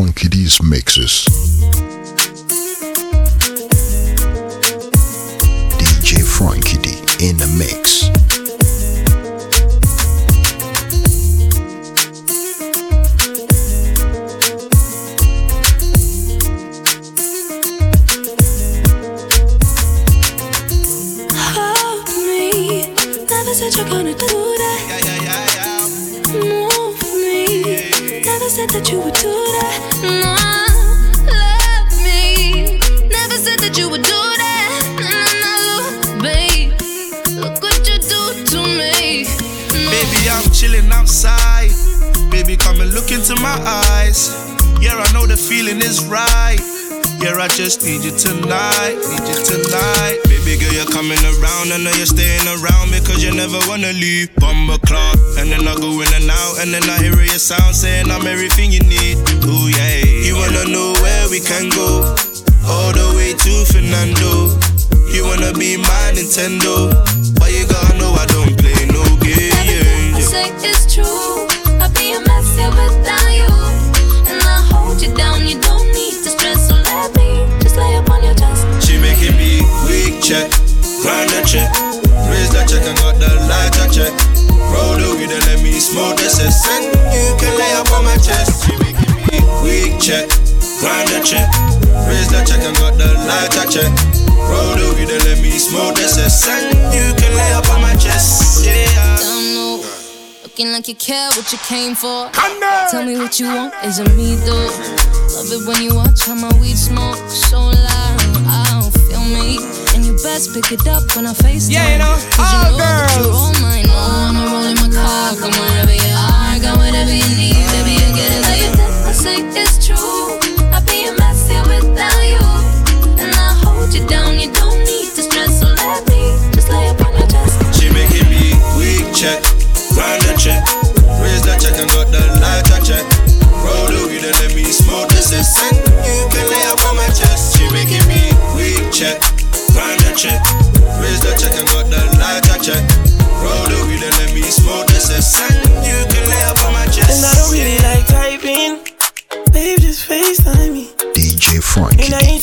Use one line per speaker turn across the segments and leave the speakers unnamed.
Frankie D's mixes. DJ Frankie D in the mix.
Hold me. Never said you're gonna do said that you would do that. No, love me. Never said that you would do that. No, no, no, babe. Look what you do to me. No.
Baby, I'm chilling outside. Baby, come and look into my eyes. Yeah, I know the feeling is right. Yeah, I just need you tonight. Need you tonight. Girl, you're coming around. I know you're staying around Me because you never wanna leave. Bumble clock. And then I go in and out. And then I hear your sound saying I'm everything you need. Ooh, yeah. You wanna know where we can go? All the way to Fernando. You wanna be my Nintendo. But you gotta know I don't play no games.
say is true. I'd be a mess without
check, grind the check, raise the check and got the light lighter check. Roll the weed and let me smoke cess. And you can lay up on my chest. She making me weak check, grind the check, raise the check and got the lighter check. Roll the weed and let me smoke cess. And you can lay up on my chest. Yeah.
Don't know. Looking like you care what you came for. Tell me what you want, is it me though? Love it when you watch how my weed smoke so loud. Best pick it up when I face
Yeah, you know, all
you ah, know that you're all mine. Oh, roll in my car, come wherever you are. Got whatever you need, baby, you get it. Everything I say is true.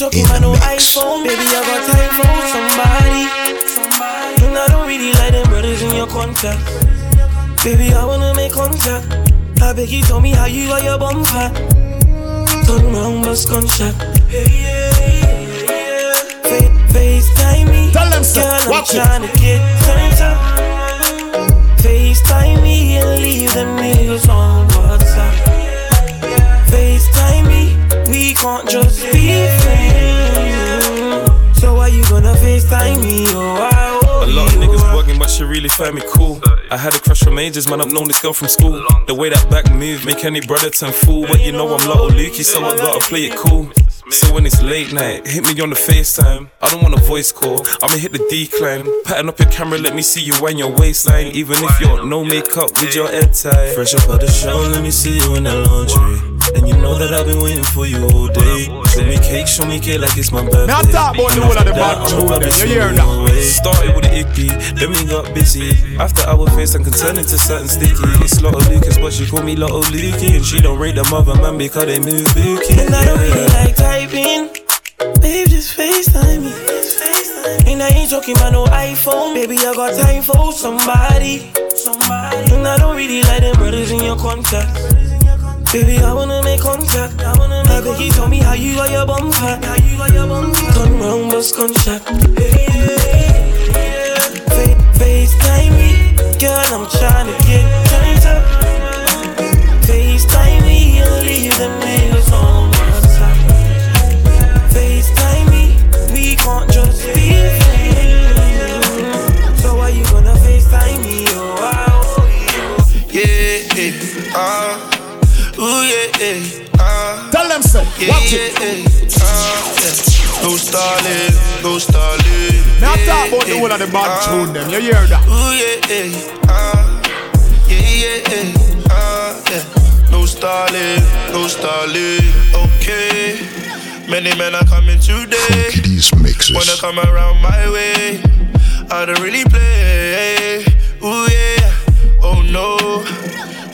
Talking
in
about no iPhone, baby. I got time for somebody. somebody. And I don't really like them brothers in your contact. Baby, I wanna make contact. I beg you, tell me how you got your bumper. Turn around, bust gunshot. Hey, yeah, yeah, yeah. Fa- FaceTime me.
Tell them.
Girl, I'm
Watch it.
trying to get turned up. FaceTime me and leave them niggas on we can't just be friends. So why you gonna FaceTime me? Oh, I
A lot of niggas bugging, but she really find me cool. I had a crush from ages, man. I've known this girl from school. The way that back move make any brother turn fool. But you know I'm Lotto Lukey, so I gotta play it cool. So when it's late night, hit me on the FaceTime. I don't want a voice call, I'ma hit the decline. Pattern up your camera, let me see you wind your waistline. Even if you're no makeup with your head tie. Fresh up at the show, let me see you in that lingerie. And you know that I've been waiting for you all day. Show me cake, show me cake like it's my birthday.
Now talk about the
And
whole of the
after that,
bad
I'm
tune
gonna
then,
be
you hear
singing
that?
Started with the icky, then we got busy. After our face, I can turn into something sticky. It's Lotto Lucas, but she call me Lotto Lukey. And she don't rate the other man because they move bookie.
And I don't really like typing. Babe, just FaceTime me. And I ain't talking about no iPhone. Baby, I got time for somebody. Somebody. And I don't really like them brothers in your contact. Baby, I wanna make contact. I wanna make beg you tell me how you got your bumper. How you got your bumper. Turn round, bust gunshot. Hey, yeah. Fa- FaceTime me. Girl, I'm tryna get turned up. FaceTime me and leave them niggas on WhatsApp. FaceTime me, we can't just be friends. So why you gonna FaceTime me? Oh, wow,
Yeah, yeah, uh, yeah, yeah, uh.
Tell them so.
Yeah,
Watch
yeah,
it.
yeah, uh, yeah. Go started, go.
Now
yeah,
talk about the
yeah,
whole of the bad
uh,
tune them. You hear that?
Ooh, yeah, yeah, uh, yeah, yeah, yeah, uh, yeah. No started, no started. Okay, many men are coming today.
Frankie D's mixes.
Wanna come around my way? I don't really play. Ooh yeah, oh no,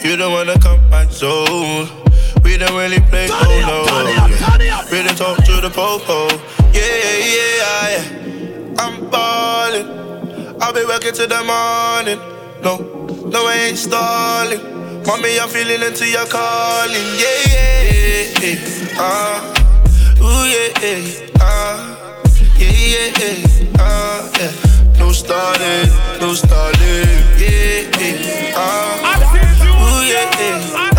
you don't wanna come my zone.
We don't really play polo. Yeah. We don't talk to the popo. Yeah, yeah, yeah, yeah. I'm ballin'. I'll be working till the morning. No, no, I ain't stalling. Mommy, I'm feeling into your calling. Yeah, yeah, yeah, yeah. Uh, ooh, yeah, yeah. Uh, yeah, yeah, yeah. Uh, yeah. No stalling, no stalling. Yeah, yeah. Uh, ooh, yeah, yeah.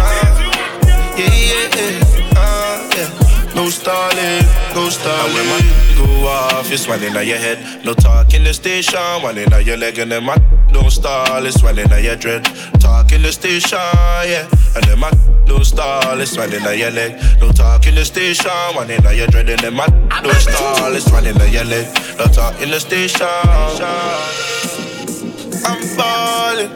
Yeah. No stalling, no stalling. Go off, it's swelling on your head. No talk in the station, one in your leg and then my don't stall, it's swelling on your dread. Talk in the station, yeah, and then my don't stall, it's swelling on your leg. No talk in the station, one in your dread and then my don't stall, it's swelling on your leg. No talk in the station. I'm falling,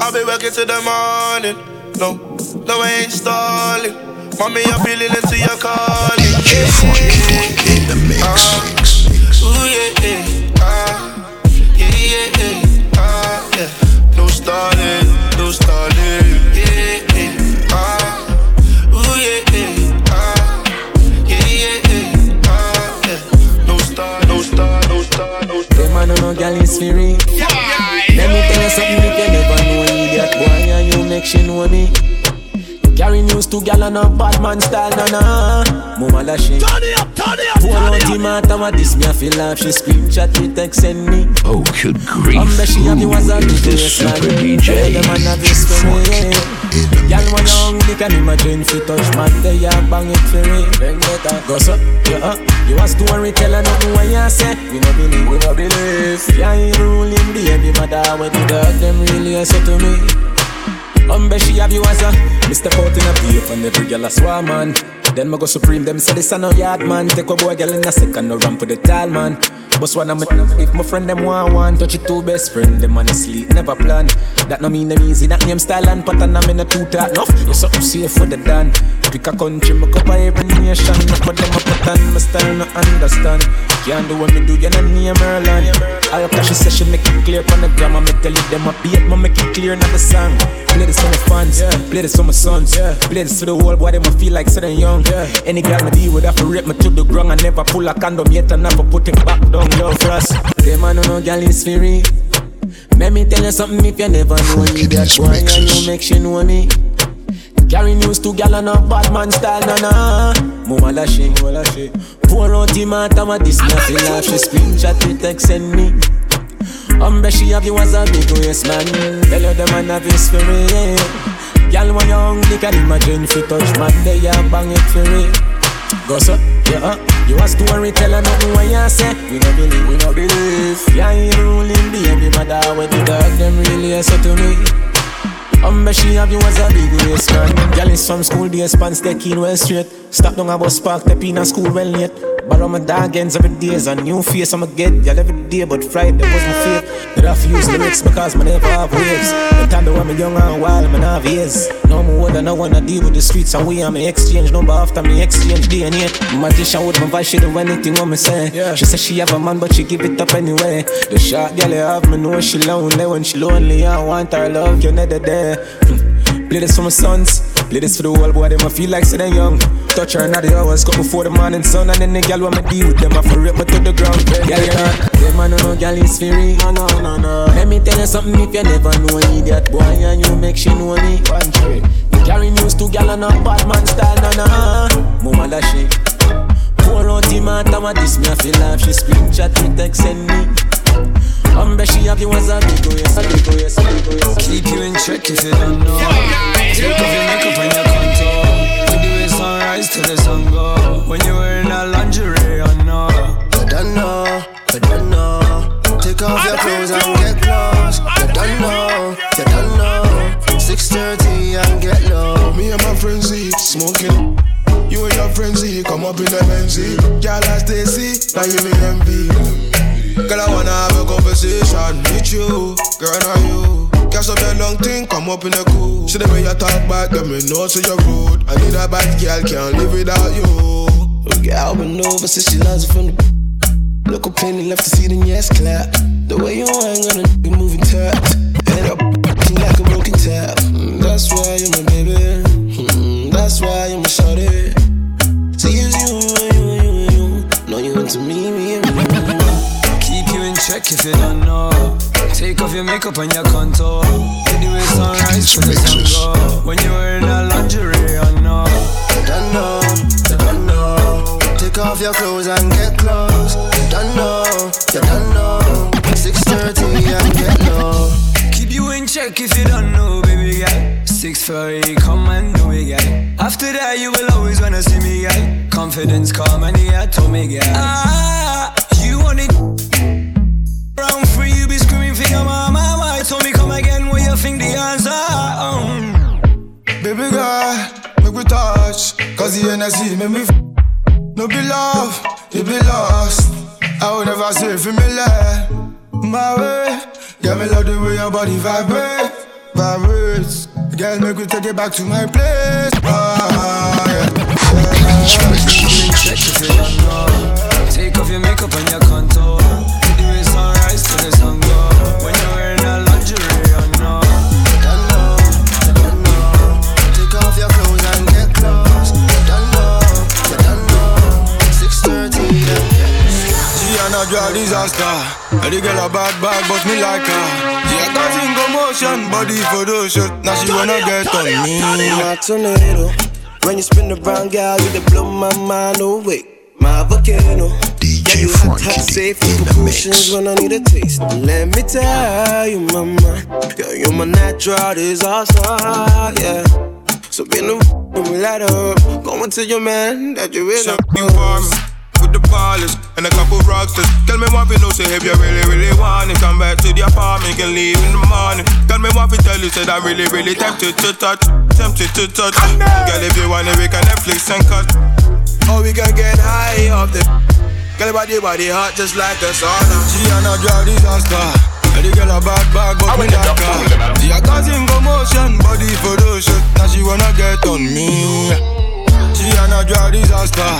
I'll be working till the morning. No, no, I ain't stalling. Mommy, I'm feeling into your calling.
DJ Frankie in the mix.
Ooh, yeah, yeah, ah, yeah, yeah, yeah, ah, yeah. No stalling, no stalling, yeah, yeah, ah, ooh, yeah, yeah, ah, yeah, yeah, yeah, ah, yeah. No star, no star, no star, no star.
Them man no gal is free. Let me tell you something you can never know idiot boy and you make she know me. Carry news to gal on a bad man style, na na. Mama da she. Turn it up, turn it up. Pour out the matter, what this me I feel like she screenshot it, text send me.
Oh, good grief.
I'm the she have you as a
Who is
good
this super DJ?
The man have this for me.
In the
Gal
mix.
when young, they can imagine fi touch man, they a bang it for me. Then get a go so, yeah. Uh. You a story teller, nothing what you say. We no believe, we no believe. Yeah, you ruling baby mother when the dog them really say to me. Umbe she have you as a Mr. Out in a beef and every girl a swarm man Then me go supreme, them say this a no yard man. Take a boy girl in a second, no run for the tall man. But one of my, if my friend them want one Touch it two best friend, them honestly never plan. That no mean them easy, that name style and pattern I'm in a two talk. Enough You something safe for the done Pick a country, me cover every nation. Look what them a on, my style no understand. Can't do what me do, you no name Merlin I'll cash a session, make it clear on the grammar Me tell you them a beat, me make it clear not the song. Play this for my fans, play this for my sons. Play this for the whole boy, them a feel like sitting young Any girl me deal with, have to rape me to the ground I never pull a condom yet, and never put it back down, yo, frost Them I know no girl is free Let me tell you something if you never know me That
These
boy and
mixes.
you make she know me Carry news to gal on a bad man style, na na. Mama la she, mama la she. Pour out the matter, what this me I feel like she screenshot it, text send me. Umbe she have you as a big waist man. Tell you the man have his for Gal when young, they can imagine fi touch man, they a bang it for me. Go so, yeah. Uh, you a storyteller, nothing what you say. We no believe, we no believe. Yeah, you ruling baby mother when the dog them really say to me. Umbe she have you as a big waist man. Girl is some school days, pants they keen well straight. Stop down a bus park, step in a school well late. Borrow my dog ends every day is a new face I'ma get Girl every day but Friday was my fate. Did I have to use lyrics because me never have waves. The time that when me young and wild, have years No more older, no wanna deal with the streets And we me exchange. Number after me exchange DNA Magician with my voice, she do anything what me say. She say she have a man but she give it up anyway. The short girl you have me know she lonely. When she lonely I want her love, you're never there Play this for my sons. Play this for the whole boy, them I feel like sitting young. Touch her another hours, cut before the morning sun. And then the girl when me deal with them, I for rape me to the ground. Yeah, yeah. Them man, no, no, girl is free. No, no, no, no. Let me tell you something if you never know idiot boy, and you make she know me. One tree. You carry news to gal on a bad man style, na na. Mama she. Pour out the matter, what this me I feel like she screenshot me, text send me. Umbe she have you as a big waist, a big waist, a big waist.
Keep you in check if you don't know. Take off your makeup and your contour. With the way sunrise till the sun go. When you're wearing that lingerie, I know.
You don't know, you don't know. Take off your clothes and get close. You don't know, you don't know. 6:30 and get low.
Me and my friends Z, smoking. You and your friends Z, come up in the Benzie. Girl, I stay see, now you me envy. Girl, I wanna have a conversation with you. Girl, now you. Guess up that long thing, come up in the cool. See the way you talk back, them me know to your road. I need a bad girl, can't live without you.
Girl, been over since she loves it from the. Look up penny left to see the yes clap. The way you ain't gonna be moving tap.
Your makeup and your contour. It sunrise to the sun go. When you're wearing a lingerie, I know.
Don't know, don't know. Take off your clothes and get close. Don't know, you don't know. 6:30 and get low.
Keep you in check if you don't know, baby girl. Six thirty, come and do it, girl. After that, you will always wanna see me, girl. Confidence come and yeah, told me, girl.
Girl, make me take it back to my place. Ah, yeah.
Know. Take off your makeup and your contour. Do it sunrise to the sun go. When you're wearing a lingerie, I know.
Don't know, don't know. Take off your clothes and get close. Don't know, don't know. 6:30 and get
She and a drug disaster. And the girl a bad bad, but me like her. She a causing commotion, body for those shit. Now she wanna get on me.
My tornado. When you spin around, girl, you dey blow my mind away. My volcano.
DJ
Yeah, you hot,
Frankie
hot, safe
in the mix.
when I need a taste. Let me tell you, mama, girl, you're my natural disaster, yeah. So in the room, we light up, going to your man that you're in
So you warm with the ballers and a couple rocksters. Tell me what you know, say if you really, really want it, come back to the apartment, can leave in the morning. Tell me what you tell you, said I'm really, really tempted to touch, tempted to touch. Girl, if you want it, we can Netflix and cut. Or we can get high off the. Girl, body, body hot just like the sauna. She and a drug disaster. And the girl a bad bag, but me like her. She a causing commotion, body for those shit. Now she wanna get on me. She and a drug disaster.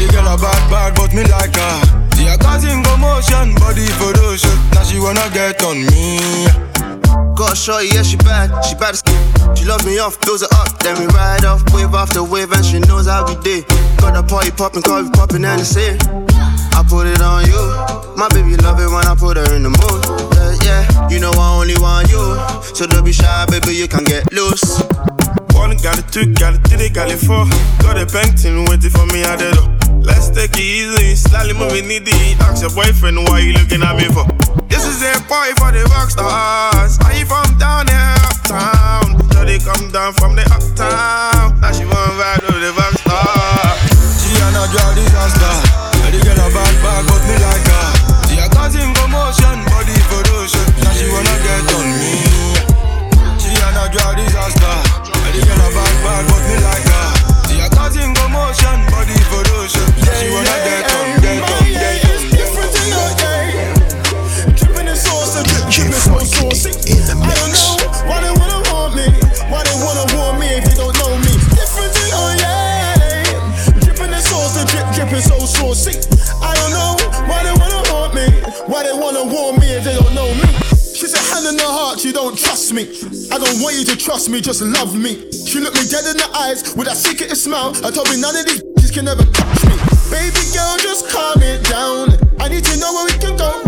The girl a bad bad, but me like her. She a causing commotion, body for those shit. Now she wanna get on me.
Got a shorty, yeah, she bad, she bad as She loves me off, fills it up, then we ride off, wave after wave, and she knows how we do. Got the party popping, car we popping, and it's here. I put it on you. My baby love it when I put her in the mood. Yeah, yeah, you know I only want you. So don't be shy, baby, you can get loose.
One got it, two got it, three got it, four. Got a team waiting for me at the door. Let's take it easy, slightly moving needy. Ask your boyfriend why you looking at me for. This is a party for the rock stars. Are you from down there, uptown? So they come down from the uptown. Now she want ride with the rock star. She and a drug disaster. And the girl a bad bad, but me like her. She a causing commotion, body for shit. Now she wanna get on me. She and a drug disaster. The girl a bad bad, but me like her. She a causing commotion, body for those she wanna get get on, get on.
Trust me. I don't want you to trust me, just love me. She looked me dead in the eyes with that secret smile. I told me none of these bitches can ever touch me. Baby girl, just calm it down. I need to know where we can go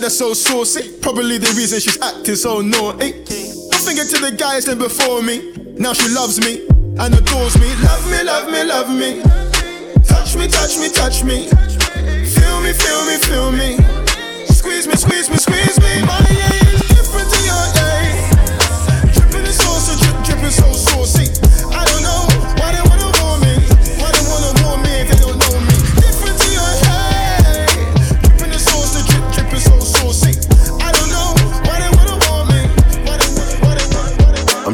guy that's so saucy. Probably the reason she's acting so naughty. I finger to the guys that before me. Now she loves me and adores me. Love me, love me, love me. Touch me, touch me, touch me. Feel me, feel me, feel me. Squeeze me, squeeze me, squeeze me. My yeah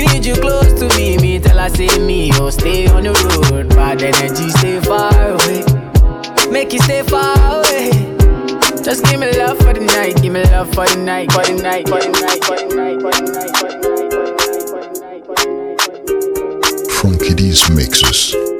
Need you close to me, me tell her say me, oh stay on the road. Bad energy stay far away, make you stay far away. Just give me love for the night, give me love for the night, for the night, for the night, for the night, for the night, for the night.
Frankie D's mixes.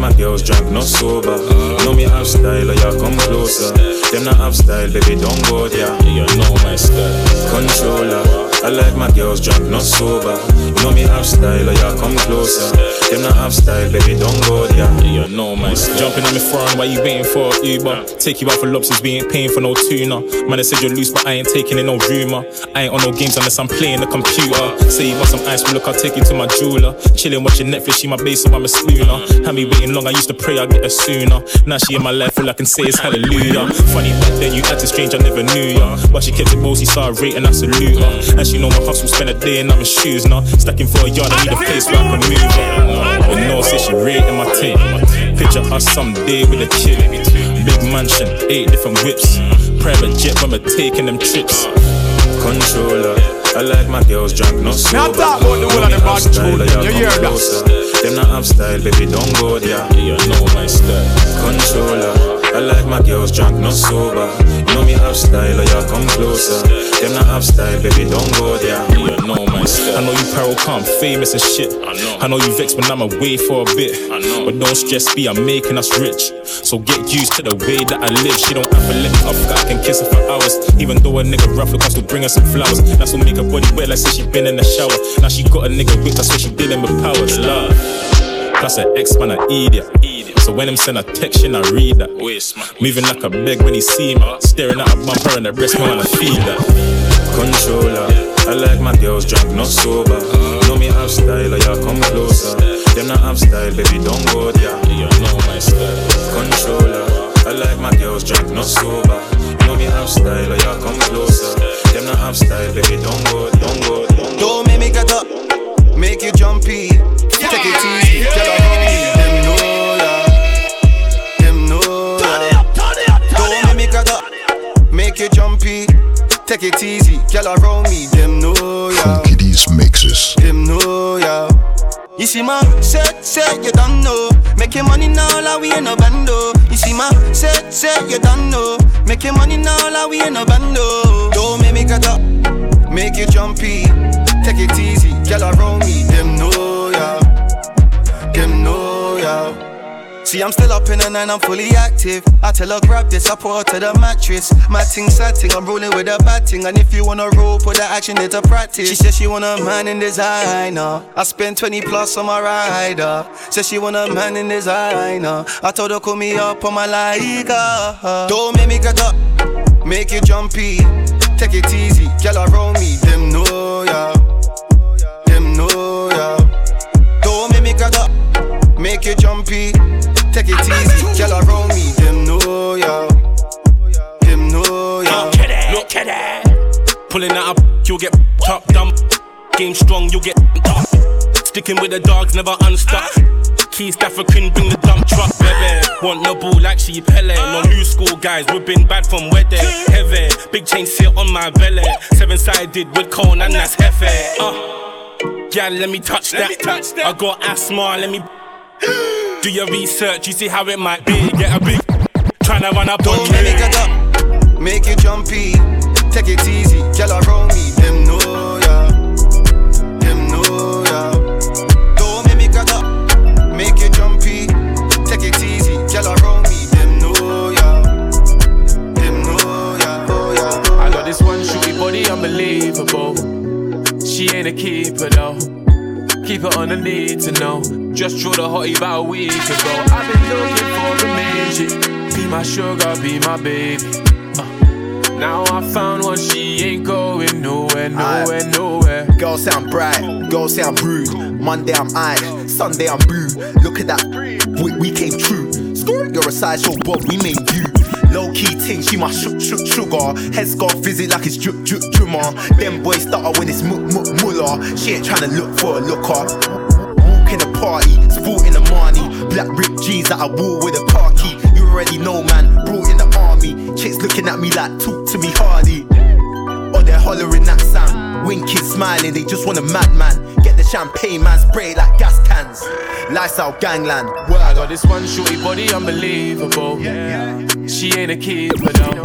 My girls drunk, not sober. Know me have style, oh yeah, come closer. Them not have style, baby, don't go there. You know my style. Controller. I like my girls drunk, not sober. You know me have style, oh yeah, come closer. Them not have style, baby, don't go there. You know my style.
Jumping in the front while you waiting for Uber. Take you out for lobsters, we ain't paying for no tuna. Man, I said you're loose, but I ain't taking in no rumor. I ain't on no games unless I'm playing the computer. Say you want some ice, well, look, I'll take you to my jeweler. Chilling, watching Netflix, she my base, so I'm a spooner. Had me waiting long, I used to pray I'd get her sooner. Now she in my life, all I can say is hallelujah. Funny back then, you acted strange, I never knew ya. But she kept it bossy, so I rate and I salute her. And she know my hustle, spend a day in other shoes now. Stacking for a yard, I need a place where I can move her. But no, say she rating my tape. Picture us someday with a chick. Big mansion, eight different whips. Private jet when we're taking them trips.
Controller. I like my girls drunk, not sober.
Now talk about the whole of the bad
style,
tune.
yeah,
You
come
hear that?
closer. Them not have style, baby, don't go there.
Yeah, You know my style.
Controller. I like my girls drunk, not sober. You know me have style, oh yeah, come closer. Them not have style, baby, don't go there.
You know my style. I know you paro come famous and shit. I know. I know you vex when I'm away for a bit. I know. But don't stress me, I'm making us rich. So get used to the way that I live. She don't have to let me off, I can kiss her for hours. Even though a nigga rough, I still bring her some flowers. That's what make her body wet, like say she been in the shower. Now she got a nigga whipped, I swear she dealing with powers. Love. Plus an ex man, I idiot. So when him send a text, I read that. Moving like a beg when he see me. Staring at a bumper and the breast, man, I feel that.
Controller. I like my girls drunk, not sober. Know me have style, oh yeah, come closer. Them not have style, baby, don't go there.
You know my style.
Controller. I like my girls drunk, not sober. Know me have style, oh yeah, come closer. Them not have style, baby, don't go, don't go, don't go.
Don't make me get up, make you jumpy. Take it easy, tell her how me. Them make you jumpy. Take it easy, girl around me. Them know ya,
Frankie D's mixes.
them know ya. You see my set, set, you don't know. Making money now, like we in a bando. You see my set, set, you don't know. Making money now, like we in a bando. Don't make me get up, make you jumpy. Take it easy, girl around me. Them know ya, them know ya. See, I'm still up in the night, I'm fully active. I tell her grab this, I put her to the mattress. My ting setting, I'm rolling with a bad thing. And if you wanna roll, put the action into practice. She said she want a man in designer. I spent 20 plus on my rider. Said she want a man in designer. I told her call me up on my Liga. Don't make me get up, make you jumpy. Take it easy, girl around me. Them know ya, them know ya. Don't make me get up, make you jumpy take it easy. Girl around me, them know ya. Them know ya.
Look, kitty. Pulling that up, you'll get top dump.
Game strong, you'll get top. Sticking with the dogs, never unstuck. East African, bring the dump truck, baby. Want the ball like she Pele. No new school guys, we've been bad from weather. Heavy, big chain sit on my belly. Seven sided with cone and that's hefe. Uh, yeah, let me touch that. I got asthma, let me. do your research. You see how it might be. Get a big tryna run up
Don't
on
make
you.
me get up, make you jumpy. Take it easy, girl around me, them know ya, them know ya. Don't make me get up, make you jumpy. Take it easy, girl around me, them know ya, them know ya, oh ya.
I got this one shooty body, unbelievable. She ain't a keeper though. Keep it on the need to know. Just threw the hottie about a week ago. I've been looking for a main. Be my sugar, be my baby. Uh, now I found one, she ain't going nowhere, nowhere, nowhere.
Girl sound bright, girl sound rude. Monday I'm I, Sunday I'm boo. Look at that, we, we came true. You're a sideshow, but we made you. Low key ting, she my shook shook sugar. Head scarf visit like it's drip drip drummer. Them boys stutter when it's mu mu muller. She ain't tryna look for a looker. Walk in the party, sporting the money. Black ripped jeans that I wore with a car key. You already know, man. Brought in the army. Chicks looking at me like, talk to me hardy. Or oh, they're hollering that sound. Winking, smiling, they just want a madman. Get the champagne, man, spray like gas cans. Lifestyle gangland. Word.
I got this one shorty body, unbelievable. She ain't a keeper though.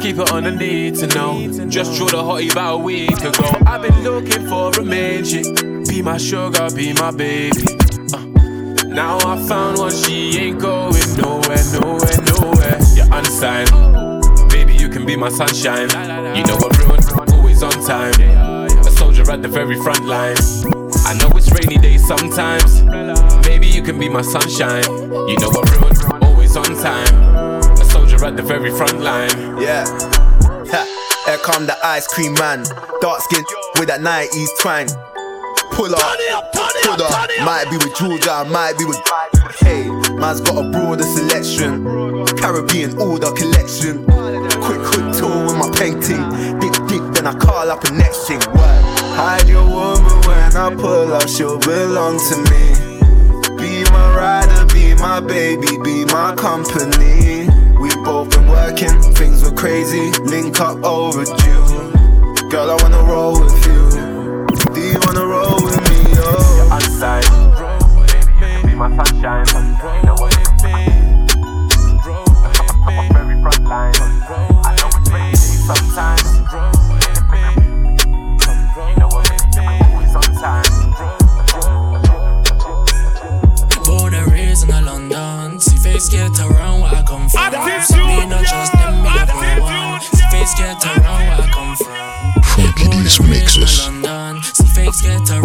Keep it on the need to know. Just threw the hottie about a week ago. I've been looking for a chick. Be my sugar, be my baby. Uh, now I found one, she ain't going nowhere, nowhere, nowhere. You're unsigned. Baby, you can be my sunshine. You know always on time. A soldier at the very front line. I know it's rainy days sometimes. Maybe you can be my sunshine. You know I'm ruined, always on time. A soldier at the very front line.
Yeah. Ha. Here come the ice cream man. Dark skin with that 90s twang. Pull up, pull up. Might be with Georgia, might be with. Hey, man's got a broader selection. Caribbean order collection. Quick hood tour with my painting. Dip, dip, then I call up a next thing. Word.
Hide your woman when I pull up, she'll belong to me. Be my rider, be my baby, be my company. We both been working, things were crazy, link up overdue. Girl, I wanna roll with you. Do you wanna roll with me? Oh,
Unsigned. Baby, you can be my sunshine.
Get around where I come from.
Frankie mixes.
See fakes get around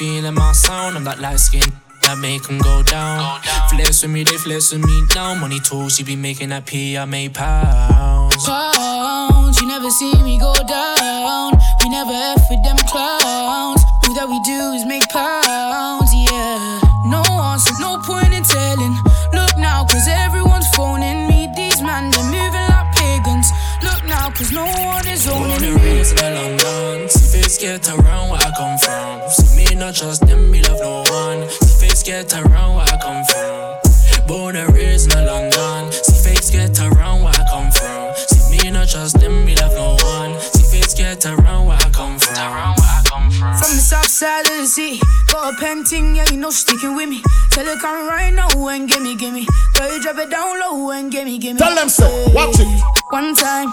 feeling my sound. I'm that light skin. That make make 'em go down. Flex with me, they flex with me now. Money tools, she be making that P, I make pounds. Pounds, you never see me go down. We never F with them clowns. All that we do is make pounds, yeah. No answer, no point in telling. Look now, cause everyone's phoning me. These man, they're moving like pagans. Look now, cause no one is owning me. raised in London. See face get around where I come from. Not trust them, me love no one. See face get around where I come from. Born and raised in London. See face get around where I come from. See me not trust them, me love no one. See face get around where I come from. Around where I come from. From the south side of the city, got a painting, yeah, you know, sticking with me. Tell it come right now and gimme, gimme. Girl, you drop it down low and gimme, gimme.
Tell them so, watch it.
One time,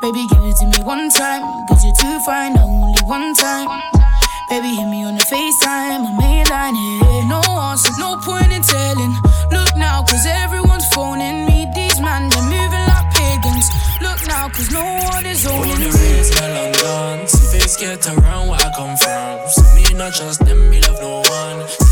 baby, give it to me one time. Cause you're too fine, only one time. Baby, hit me on the FaceTime, my main line here. No answer, no point in telling. Look now, cause everyone's phoning me. These man, they're moving like pagans. Look now, cause no one is owning me. raised in London. See face get around where I come from. See me not trust them, me love no one.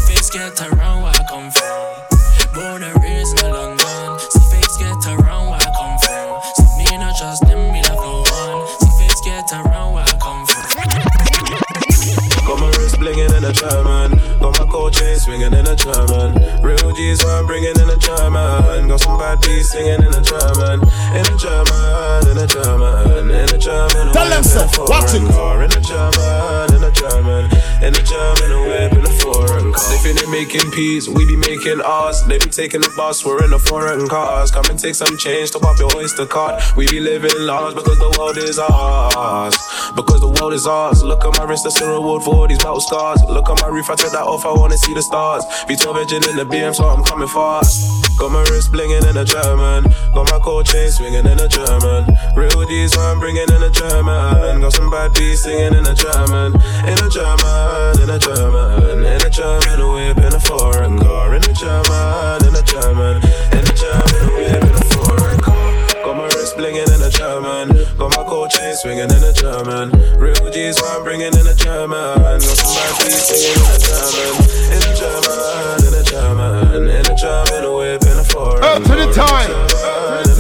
German. Got some bad beats singing in a German. In a German, in a German, in a German.
Tell them so. Watch it.
Car. In a German, in a German, in a German, a whip in a foreign car. They finish making peas, we be making ours. They be taking the bus, we're in a foreign cars. Come and take some change to pop your oyster card. We be living large because the world is ours. Because the world is ours. Look at my wrist, that's a reward for all these battle scars. Look at my roof, I took that off, I wanna see the stars. V12 engine in the BM, so I'm coming fast. Got my wrist blinging in a German. Got my cold chain swinging in a German. Real D's, I'm bringing in a German. Got some bad beats singing in a German. In a German, in a German, in a German, a whip in a foreign car. In a German, in a German, in a German, a whip in a foreign car. Got my wrist blinging in a German. Got my cold chain swinging in a German. Real G's, what I'm bringing in a German. Got some bad beats singing in a German. In a German, in a German, in a German, whip in a foreign
Up to the time.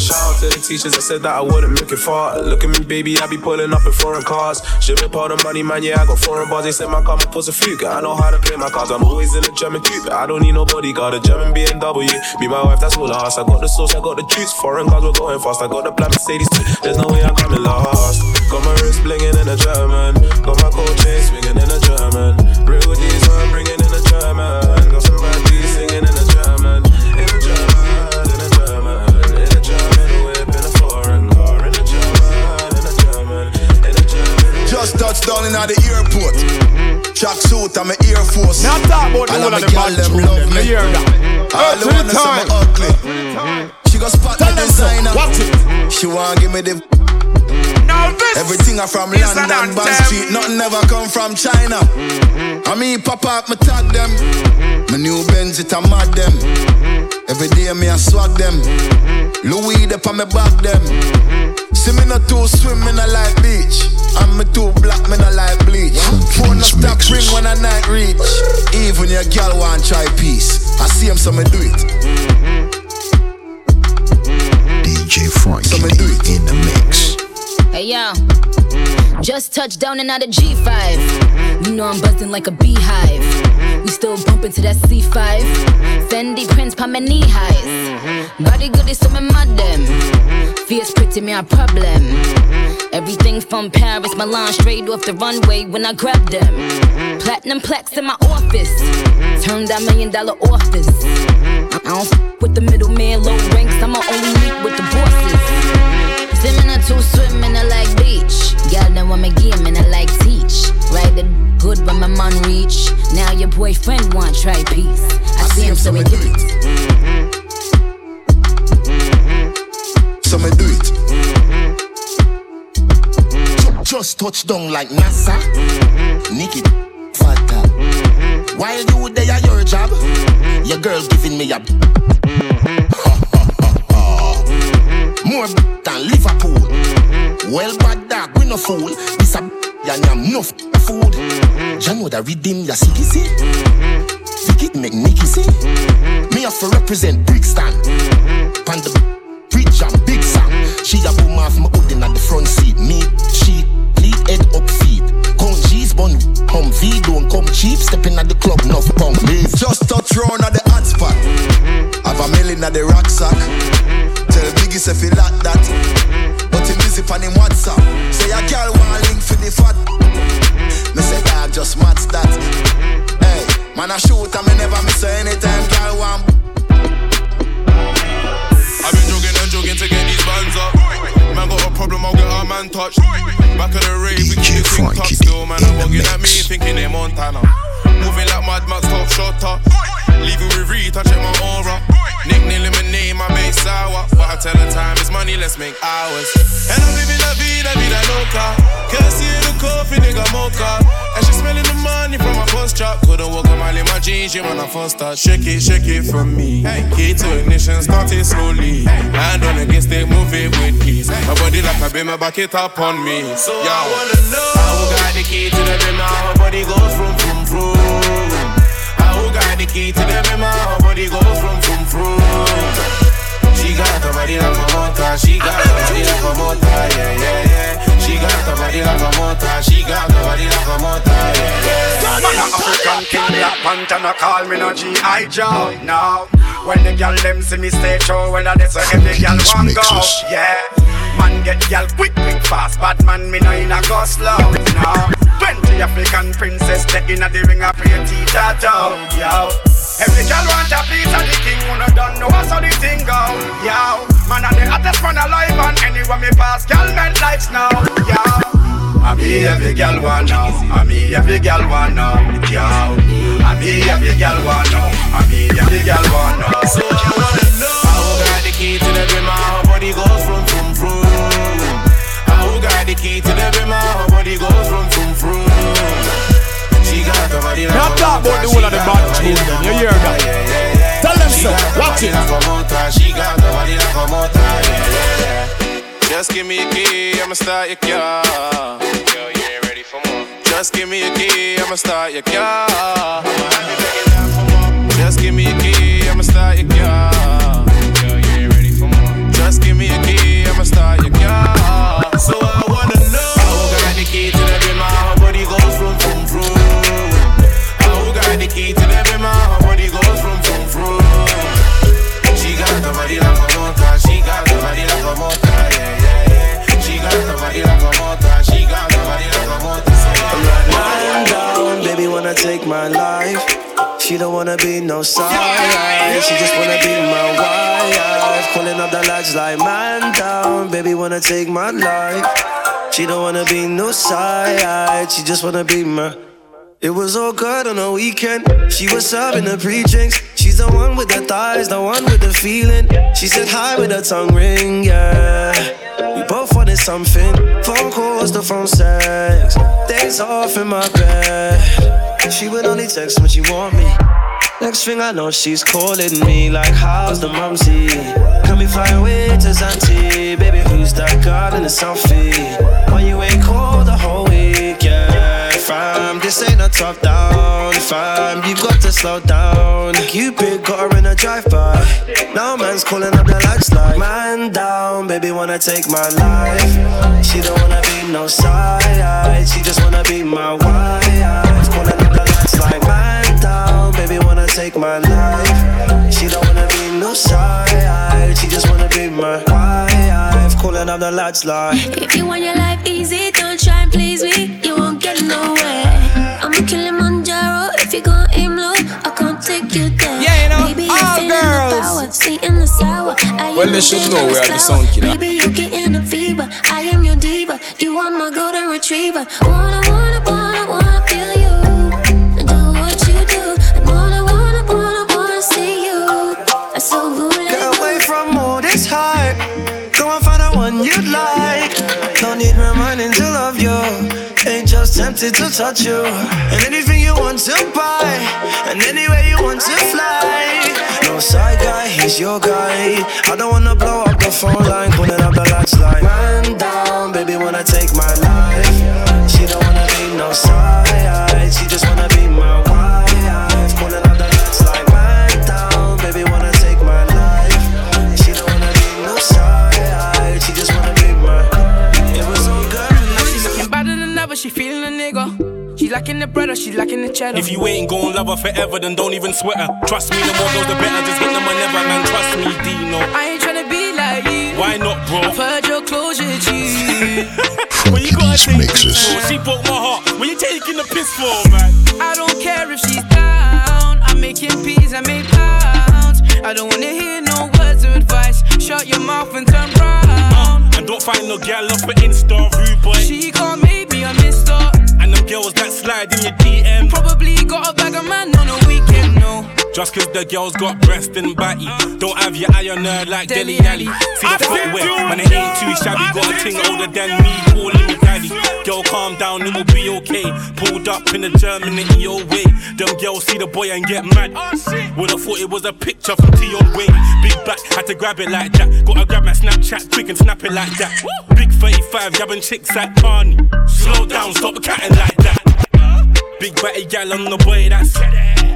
Foreign a shout out to the teachers that said that I wouldn't make it far. Look at me, baby, I be pulling up in foreign cars. Shipping part of the money, man, yeah, I got foreign bars. They said my car, my puss a fluke. I know how to play my cards. I'm always in a German coupe. I don't need no bodyguard, a German BMW. Be my wife, that's all I ask. I got the sauce, I got the juice. Foreign cars, we're going fast. I got the black Mercedes too. There's no way I'm coming last. Got my wrist blinging in a German. Got my cold chain swinging in a German. Real D's, I'm bringing
Just touched down in the airport. Track suit, I'm an Air Force.
Now talk about
All of
the
girl,
bad
them love me.
Hear that?
All the wanna say
time.
me ugly. She got spot the designer.
Watch it.
She want give me the.
Now this
Everything I from
is an
London, Bond. Street, nothing ever come from China. Mm-hmm. I mean, pop up, me tag them. Mm-hmm. My new Benz, it a mad them. Mm-hmm. Every day me I swag them. Louis, they on me back them. See me not too swim, me not like beach. And me too black, me not like bleach. Phone no stop ring when I night reach. Even your girl want try peace. I see him, so me do it.
DJ Frankie D in the mix.
Hey yo, just touched down and out of G5. You know I'm buzzing like a beehive. We still bumping to that C5. Fendi prints pa my knee highs. Body good is so me mad them. Fierce pretty me a problem. Everything from Paris, Milan, straight off the runway when I grab them. Platinum plaques in my office. Turn that million dollar office. I don't f- with the middleman, low ranks. I'ma only meet with the bosses. Swimming too swimming, I like beach. Girl, then want me game and I like teach. Ride the good when my man reach. Now your boyfriend want try peace. I, see him, so we do it.
So me do it. Mm-hmm. Mm-hmm. Mm-hmm. Just touch down like NASA. Nikki fatter. While you there at your job, your girl giving me a more than Liverpool. Mm-hmm. Well, bad dog, we no fool. This a mm-hmm. ya nyam enough food. You know that redeem your city, see? Vicky make Nicky see? Mm-hmm. Me have to represent Brixton. Pan the bridge and big song. She a boom off my hood at the front seat. Me, she, lead head up feet. Count G's, bun, come V, don't come cheap. Stepping at the club, pump. Leave. Just touch round at the hot spot. Have a million at the rucksack. Tell Biggie if he like that. But he busy on him WhatsApp. Say a girl want link for the fat. Me say dog just match that. Hey, man I shoot and me never miss anytime girl want.
I've been jogging and jogging to get these bands up. Problem, I'll get our man touched. Back of the rave, we keep the thing top still. Man, I'm bugging at me, thinking they're Montana. Moving like Mad Max, top shotter. Leaving with check my aura. Nickname my name, I make sour. But I tell her time is money, let's make hours. And I'm living la vida, vida loca. Can't see the coffee, nigga, mocha. And she smelling the money from my first drop. Couldn't walk a mile in my jeans, you when I first start. Shake it, shake it for me. Key to ignition, start it slowly. Hand on against it, move it with ease. My body like a beamer, back it up on me. So Yo. I wanna know how got the key to the beamer, her body goes from from from. How got the key to the beamer, her body goes from from from. She got the body like a motor, she got the body like a motor, yeah yeah yeah. She got the body like a motor. She got the body
like a motor. Yeah, yeah. Man, I'm African king, black panther. No call me no G.I. Joe. Now, when the girl them see me stay show, well, I this every girl want go. Yeah. Man get girl quick, quick, fast. Bad man, me no in a go slow. Now, 20 African princess, they in a the ring, I pray a tea tattoo. Yo. Every girl want a piece of the king, who no done know how the thing go. Yo, man, I'm the hottest man alive, and anywhere me pass, girl make lights now. Yo, I me every girl want know, I me every girl want know. Yo, I me every girl want know, I me every girl want know.
So I wanna know how got the key to the rim, how body goes from from from. How got the key to the rim, how body goes
Not talk about the whole of the bad children. You hear that? Tell them so. Watch it.
She got the body like a motor. Yeah, yeah, yeah. Just give me a key, I'ma start your car. Yo, you ain't ready for more. Just give me a key, I'ma start your car. Just give me a key, I'ma start your car.
Take my life. She don't wanna be no side, she just wanna be my wife. Calling up the lights like man down, baby wanna take my life. She don't wanna be no side, she just wanna be my. It was all good on the weekend. She was serving the pre-drinks. She's the one with the thighs, the one with the feeling. She said hi with her tongue ring, yeah. We both wanted something. Phone calls, the phone sex. Days off in my bed. She would only text when she want me. Next thing I know, she's calling me like, how's the mumsy? Can we fly away to Zante? Baby, who's that girl in the selfie? Why you ain't called the whole week, yeah? Fam, this ain't a top down, fam. You got to slow down. Cupid got her in a drive-by. Now man's calling up the lights like, man down, baby wanna take my life. She don't wanna be no side, she just wanna be my wife. Baby wanna take my life. She don't wanna be no side, she just wanna be my wife. Calling up the lights like.
If you want your life easy, don't try and please me. You won't get nowhere. I'm a Kilimanjaro. If you gon' aim low, I can't take you there.
Yeah, you know,
Baby,
all
you're
girls.
the power, sweet in the sour. I
Well,
am
they
the
should know we are the
dangerous
sound
flower.
killer.
Baby, you're getting a fever. I am your diva. You are my golden retriever. Wanna, wanna, wanna, wanna feel you.
One you'd like. No need reminding to love you. Ain't just tempted to touch you. And anything you want to buy. And anywhere you want to fly. No side guy, he's your guy. I don't wanna blow up the phone line. Calling up the lights like man down. Baby wanna take my life. She don't wanna be no side. She just
lacking the bread or she lacking the cheddar.
If you ain't gon' love her forever, then don't even sweat her. Trust me, the more girls, the better. Just hit them whenever, man. Trust me, Dino.
I ain't tryna be like you.
Why not, bro?
I've heard your closure, G.
When you gotta take this for, she broke my heart. When you taking the piss for, man?
I don't care if she's down. I'm making peas, I make pounds. I don't wanna hear no words of advice. Shut your mouth and turn round.
Uh, and don't find no gal off for Insta, rude boy.
She can't make me a mister.
Girls that slide in your DM.
Probably got a bag of man on a weekend, no.
Just cause the girls got breast and batty. Don't have your eye on her like Dele Alli. See the footwear, man, it ain't too shabby. Got a ting older than me, calling me daddy. Girl, calm down, it will be okay. Pulled up in the German in your way. Them girls see the boy and get mad. Oh, Would've thought it was a picture from Tion Wayne. Big back, had to grab it like that. Gotta grab Snapchat quick and snap it like that. Big 35, grabbing chicks at Barney. Slow down, stop catting like that. Big batty gal on the boy, that's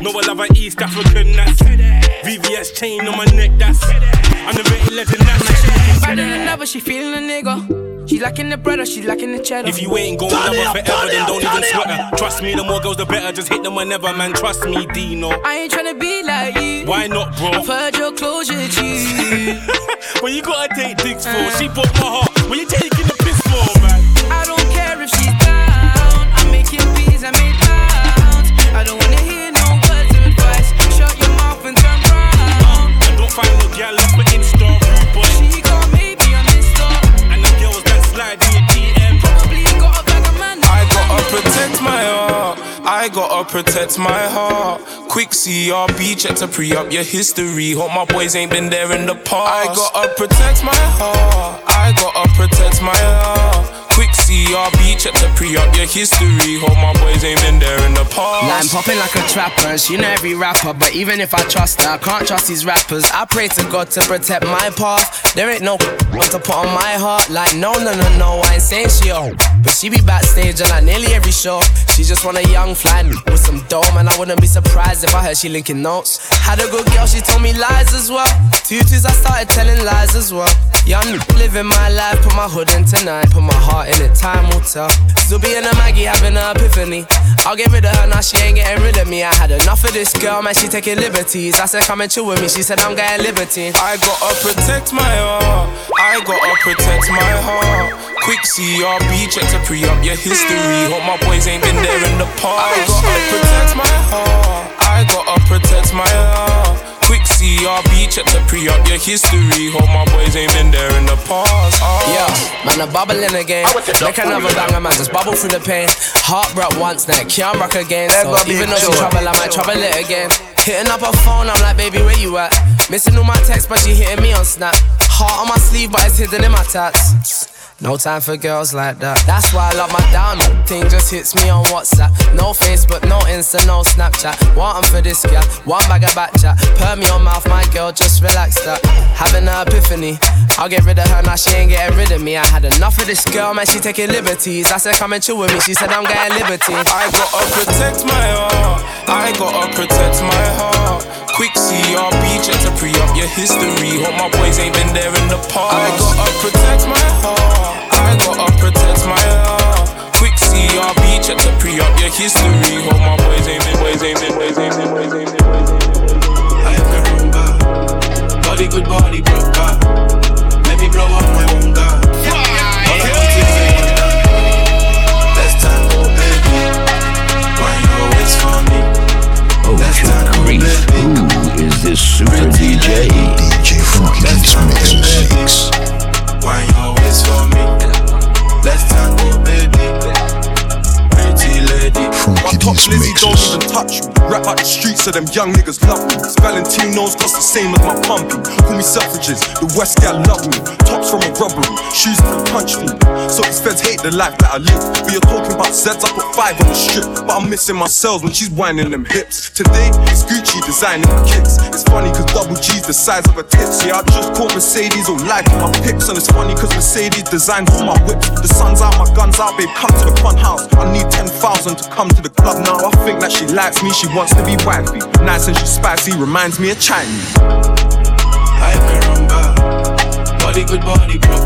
No, I love an East African, that's VVS chain on my neck, that's I'm the rated legend, that's
Better than ever, she feeling a nigga. She lacking the bread or she lacking the cheddar.
If you ain't going love her forever, then don't even sweat her. Trust me, the more girls, the better. Just hit them whenever, man. Trust me, Dino.
I ain't tryna be like you.
Why not, bro?
I've heard your closure, cheese.
When you gotta take dicks for, she broke my heart. When you taking the piss for, man?
I don't care if she's down. I'm making beats, I make don't
find no gal off for Insta, rude boy.
She got maybe on this stuff.
And the girls that slide in your DM.
Probably got a bag of man.
I gotta protect my heart. I gotta protect my heart. Quick CRB, check to pre up your history. Hope my boys ain't been there in the past. I gotta protect my heart. I gotta protect my heart. CRB, check to pre up your history. Hope my boys ain't been there in the past.
Line popping like a trapper, she know every rapper, but even if I trust her, I can't trust these rappers. I pray to God to protect my path. There ain't no one to put on my heart. Like, no, no, no, no, I ain't saying she old. But she be backstage and like nearly every show. She just want a young fly with some dome, and I wouldn't be surprised if I heard she linking notes. Had a good girl, she told me lies as well. Tutus, I started telling lies as well. Young living my life, put my hood in tonight, put my heart in it, time will tell. Zuby and a Maggie having an epiphany. I'll get rid of her, now she ain't getting rid of me. I had enough of this girl, man, she taking liberties. I said, come and chill with me, she said, I'm getting liberty.
I gotta protect my heart. I gotta protect my heart. Quick CRB, check to pre up your history. Hope my boys ain't been there in the past. I gotta protect my heart. I gotta protect my heart. Quick CRB, check to pre up your history. Hope my boys ain't been there in the past. Oh.
Yeah, man, I'm bubbling again. Make another banger, man, just bubble through the pain. Heart broke once, now it can't rock again. So even though she trouble, I might trouble it again. Hitting up her phone, I'm like, baby, where you at? Missing all my texts, but she hitting me on Snap. Heart on my sleeve, but it's hidden in my tats. No time for girls like that. That's why I love my diamond. Thing just hits me on WhatsApp. No Facebook, no Insta, no Snapchat. Want 'em for this girl, one bag of back chat. Per me on mouth, my girl, just relax that. Having an epiphany. I'll get rid of her, now she ain't getting rid of me. I had enough of this girl, man, she taking liberties. I said, come and chill with me. She said, I'm getting liberty.
I gotta protect my heart. I gotta protect my heart. Quick CRB, check to pre up your history. Hope my boys ain't been there in the past. I gotta protect my heart. I gotta protect my heart. Quick CRB, check to pre up your history. Hope my boys ain't been, boys ain't been, boys ain't been, boys ain't been, boys ain't been.
I am rumba. Body good, body broker. Let me blow up my own gun. All I want is a. Let's tango, baby. Wine your waist for me. Let's tango,
oh,
baby.
Who is this super DJ? DJ Frankie D's Mix 6.
Wine your waist for me. Let's tango, baby. Lady.
Funky
Top
Beats
Lizzie don't even touch me. Rap out the streets so them young niggas love me. Valentino's cost the same as my pumpy. Call me Selfridges, the West gal love me. Tops from a robbery, shoes from a punch me. So these feds hate the life that I live. But you're talking about Zeds, I put five on the strip. But I'm missing my cells when she's whining them hips. Today, it's Gucci designing the kicks. It's funny cause double G's the size of a tits. Yeah, I just caught Mercedes on life in my pics. And it's funny cause Mercedes designs all my whips. The sun's out, my gun's out, babe, come to the front house. I need 10,000 to come to the club now. I think that she likes me, she wants to be wifey. Nice and she's spicy, reminds me of Chinese.
I am a rumba. Body good, body.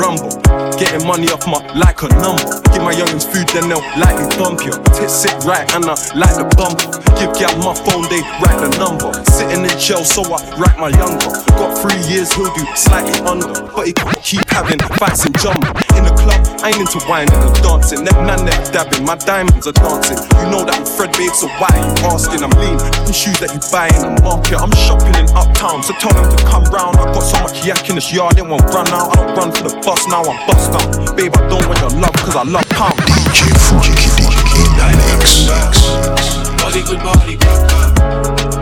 Rumble. Getting money off my like a number. Give my youngins food, then they'll lightly bump you. Tits sit right and I like the bumper. Give gal my phone, they write the number. Sitting in jail, so I write my younger. Got three years, he'll do slightly under. But he keep having fights and jump. In the club, I ain't into whining and dancing. Never man never dabbing, my diamonds are dancing. You know that I'm Fred babe, so why are you asking? I'm lean. The shoes that you buy in the market. I'm shopping in uptown, so tell them to come round. I got so much yak in this yard, they won't run out. I don't run for the bus now, I bust down. Babe, I don't want your love, cause I love pound.
DJ Frankie D in
Body good, body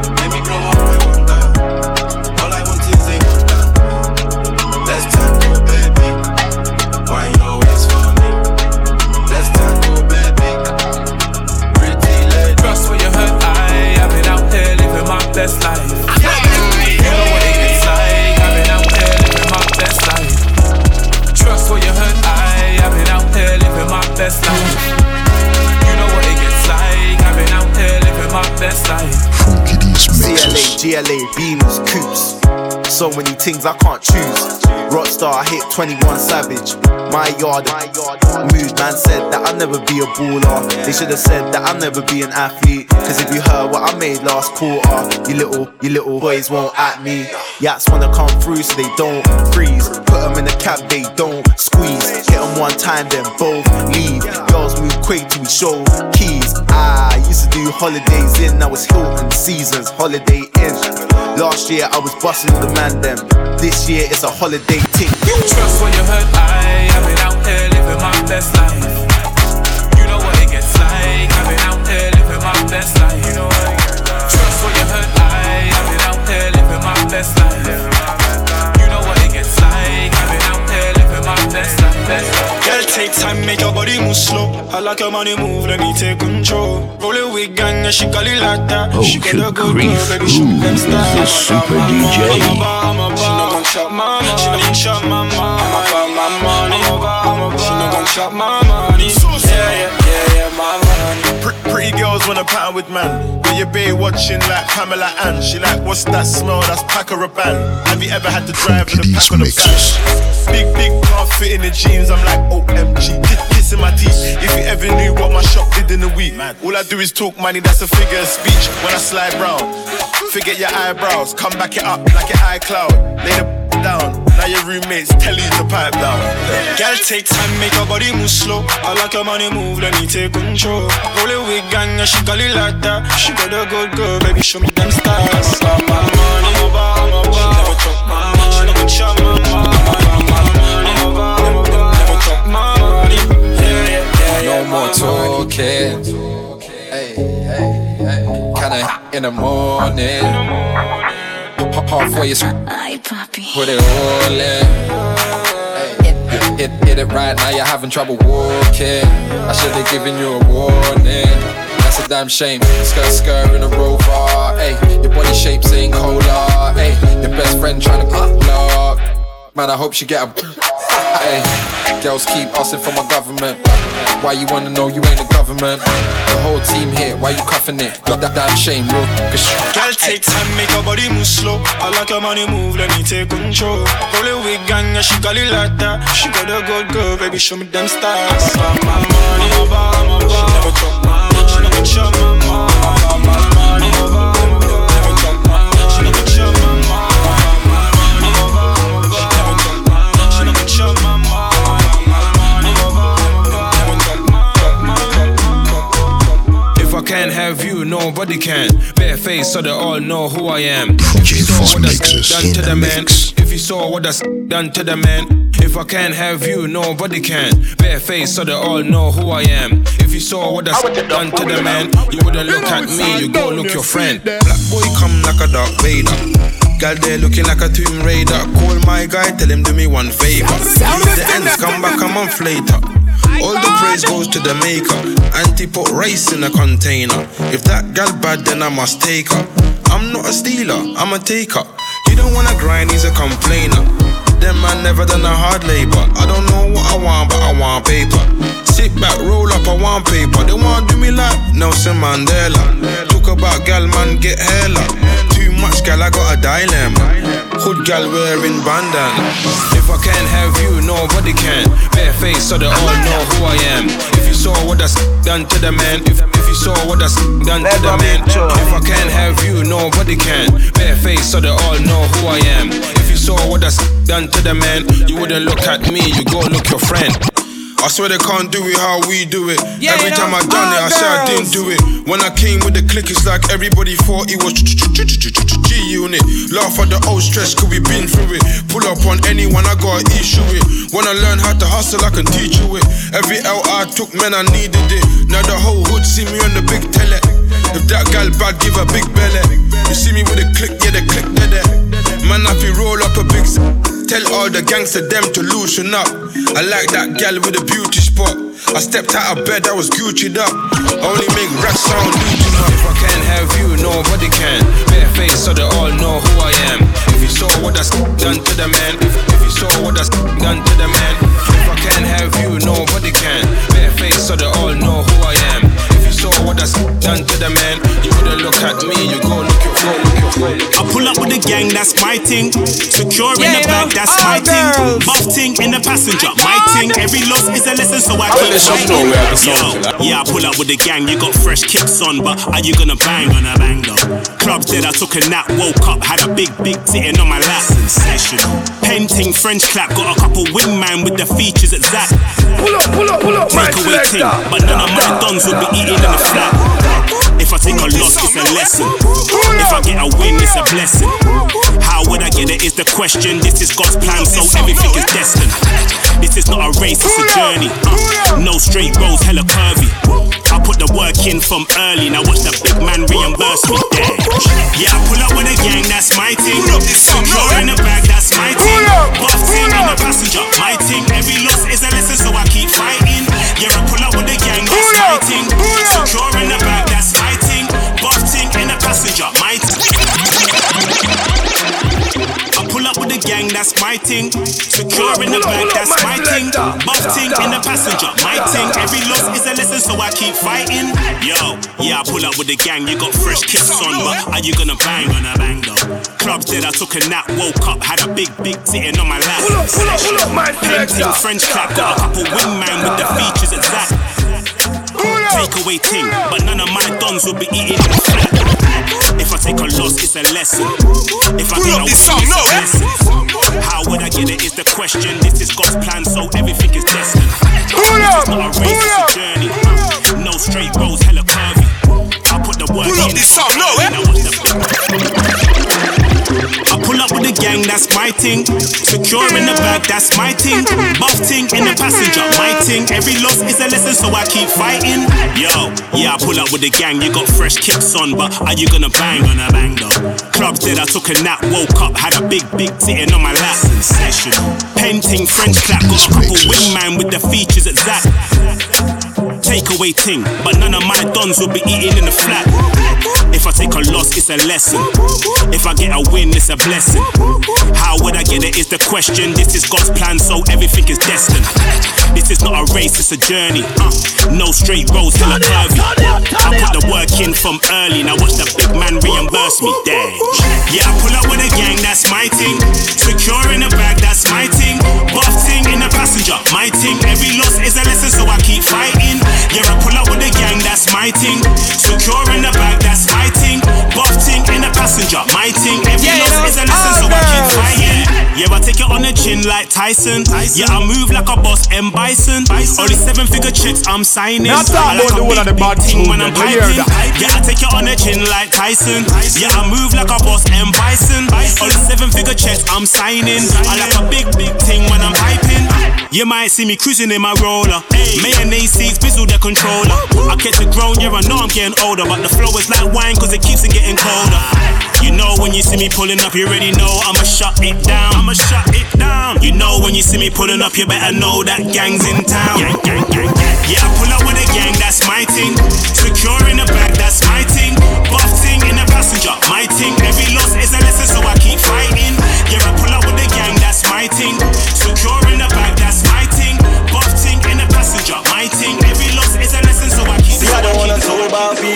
GLA, beamers, coops. So many things I can't choose. Rockstar, I hit 21 Savage. My yard, mood man said that I'll never be a baller. They should have said that I'll never be an athlete. Cause if you heard what I made last quarter, you little, you little boys won't at me. Yats wanna come through so they don't freeze. Put them in the cab, they don't squeeze. Hit them one time, then both leave. Girls move quick we show keys. Ah, I used to do holidays in, now it's Hilton seasons, holiday in. Last year I was busting the man them. This year it's a holiday tick.
Trust when you hurt, I have been out here living my best life. You know what it gets like. I've been out here living my best life. You know what it gets like. Trust when you hurt, I have been out here living my best life. You know what it gets like. I've been out here living my best life. Best life.
Girl, take time, make your body move slow. I like your money move, let me take control. Roll it with gang, and she got it like that.
Oh,
she got a
good
good
grief.
girl, baby, shoot them
Who
stars.
is this super DJ?
I'm a bar, I'm a bar. She no gon' chop my money. She no gon' chop my money. I'm a bar, my money. I'm a bar, I'm a bar. She no gon' chop my money.
Pre- girls wanna pattern with man. But your bae watching like Pamela Ann. She like, what's that smell? That's pack or a band. Have you ever had to drive with a pack on the back? Big, big can't fit in the jeans. I'm like, OMG. Ki- Kissing my teeth. If you ever knew what my shop did in a week, man. all I do is talk money. That's a figure of speech. When I slide round, forget your eyebrows. Come back it up like your iCloud. Lay the down. Now your roommates tell you to pipe down.
Girl, take time, make your body move slow. I like your money move, let me take control. Roll it with gang, and she got it like that. She got a good girl, baby, show me them stars. I'm my money, I'm a bar, I'm a bar. She never chop my money, she never chop my money. I'm my money, I'm a bar, I'm a bar. Never chop my money. Yeah, yeah, yeah, yeah.
No more talking. Hey, hey, hey. Kinda in the morning. Halfway, it's put it all in. Hit, hit, it right now, you're having trouble walking. I should have given you a warning. That's a damn shame. Skirt, skirt in a rover. Hey, your body shape's ain't cola. Hey, your best friend trying to cook block. Man, I hope she get a. Hey, girls keep asking for my government. Why you wanna know you ain't the government? The whole team here, why you cuffing it? That, that damn shame, real.
Girl, take time, make your body move slow. I like your money move, let me take control. Roll it with gang, she got it like that. She got a good girl, baby, show me them stars. My money, a bar, I'm bar. She never my money, she never chop my. I'm my
have you, nobody can. Bare face so they all know who I am. If you saw what that's done to the man, if you saw what that's done to the man, if I can't have you, nobody can. Bare face so they all know who I am. If you saw what that's done to the man, you wouldn't look at me, you go look your friend.
Black boy come like a Darth Vader. Girl there looking like a Tomb Raider. Call my guy, tell him do me one favor. Use the ends, come back a month later. All the praise goes to the maker. Auntie put rice in a container. If that gal bad, then I must take her. I'm not a stealer, I'm a taker. You don't wanna grind, he's a complainer. Them man never done a hard labor. I don't know what I want, but I want paper. Sit back, roll up, I want paper. They want do me like Nelson Mandela. About gal, man, get hella. Too much gal, I got a dilemma. Hood gal wearing bandana.
If I can't have you, nobody can. Bare face so they all know who I am. If you saw what that's done to the man, if, if you saw what that's done to the man, if I can't have you, nobody can. Bare face so they all know who I am. If you saw what that's done to the man, you wouldn't look at me, you go look your friend.
I swear they can't do it how we do it.
Yeah,
Every time I done it, I said I didn't do it. When I came with the click, it's like everybody thought it was G unit. Laugh at the old stress, could we been through it? Pull up on anyone, I got an issue it. Wanna learn how to hustle, I can teach you it. Every L I took, man, I needed it. Now the whole hood see me on the big tele. If that gal bad, give a big belly. You see me with a click, yeah, the click there. there. Man, if you roll up a big Tell all the gangster them to loosen up. I like that gal with a beauty spot. I stepped out of bed, I was Gucci'd up. I only make rap sound up.
If I can't have you, nobody can. Bare face so they all know who I am. If you saw what that's done to the man, if, if you saw what that's done to the man, if I can't have you, nobody can. Bare face so they all know who I what that's done to the man,
You wouldn't look at me, you go look your phone, look your phone.
I pull up with the gang, that's my thing. Secure in the bag, that's my thing. Buff ting in the passenger, my thing. Every loss is a lesson, so I keep fighting. Yo, yeah, I pull up with the gang, you got fresh kicks on, but are you gonna bang? Gonna bang though. Clubs did, I took a nap, woke up, had a big, big sitting on my lap. Sensational. Painting, French clap, got a couple wingman with the features exact.
Pull up, pull up, pull up, my
Take away ting, but none of my dons will be eating in the flat. If I take a loss, it's a lesson. If I get a win, it's a blessing. How would I get it is the question. This is God's plan, so everything is destined. This is not a race, it's a journey. Uh, no straight roads, hella curvy. I put the work in from early, now watch the big man reimburse me. Damn. Yeah, I pull up with a gang, that's my thing. Secure in the bag, that's my thing. Buff team in the passenger, my thing. Every loss is a lesson, so I keep fighting. Yeah, I pull up with the gang, that's my thing. Secure in the bag, that's my thing. Buff team in the passenger, my I up with the gang, that's my thing. Secure in the bag, that's my thing. Buff ting in the passenger, my thing. Every loss is a lesson, so I keep fighting. Yo, yeah, I pull up with the gang, you got fresh kicks on, but are you gonna bang? Gonna bang though. Clubs did, I took a nap, woke up, had a big, big sitting on my lap.
Pull up, pull up, pull up, my
Painting. French clap, got a couple wingman with the features exact. Take away ting, but none of my dons will be eating in flat. If I take a loss, it's a lesson. If I
Pull
get a
this
win,
song,
it's
no,
a
eh?
blessing. How would I get it is the question. This is God's plan, so everything is destined.
Pull up,
not a race,
pull
it's a journey. No straight roads, hella curvy. I put the work
Pull up
in.
this song, no, eh?
Gang, that's my thing. Secure in the bag, that's my thing. Buff ting in the passenger, my thing. Every loss is a lesson, so I keep fighting. Yo, yeah, I pull up with the gang, you got fresh kicks on, but are you gonna bang? Gonna bang though. Clubs did, I took a nap, woke up, had a big, big sitting on my lap. Sensational. Painting, French clap, got a couple wingman with the features exact. Take away ting, but none of my dons will be eating in the flat. If I take a loss, it's a lesson. If I get a win, it's a blessing. How would I get it is the question. This is God's plan, so everything is destined. This is not a race, it's a journey. Uh, no straight roads, hella curvy. I put the work in from early, now watch the big man reimburse me. Damn. Yeah, I pull up with a gang, that's my thing. Secure in the bag, that's my thing. Buff in the passenger, my thing. Every loss is a lesson, so I keep fighting. Yeah, I pull up with the gang, that's my thing. Secure in the bag, that's my thing. Buff ting in the passenger, my thing. Every
Yeah,
loss is a lesson, so I keep fighting. Yeah, I take it on the chin like Tyson. Yeah, I move like a boss, M. Bison. Only seven figure checks I'm signing.
Now talk
I like
about the one of the
big,
bad
big ting when I'm piping. Yeah, I take it on the chin like Tyson. Yeah, I move like a boss, M. Bison. Only seven figure checks I'm signing. I like a big, big ting when I'm piping. You might see me cruising in my roller. Hey. Mayonnaise seats, bizzle the controller. I catch it grown, yeah, I know I'm getting older. But the flow is like wine, cause it keeps on getting colder. You know when you see me pulling up, you already know I'ma shut it down. I'ma shut it down. You know when you see me pulling up, you better know that gang's in town. Gang, gang, gang, gang. Yeah, I pull up with a gang, that's my thing. Secure in the bag, that's my thing. Buff ting in the passenger, my thing. Every loss is a lesson, so I keep fighting.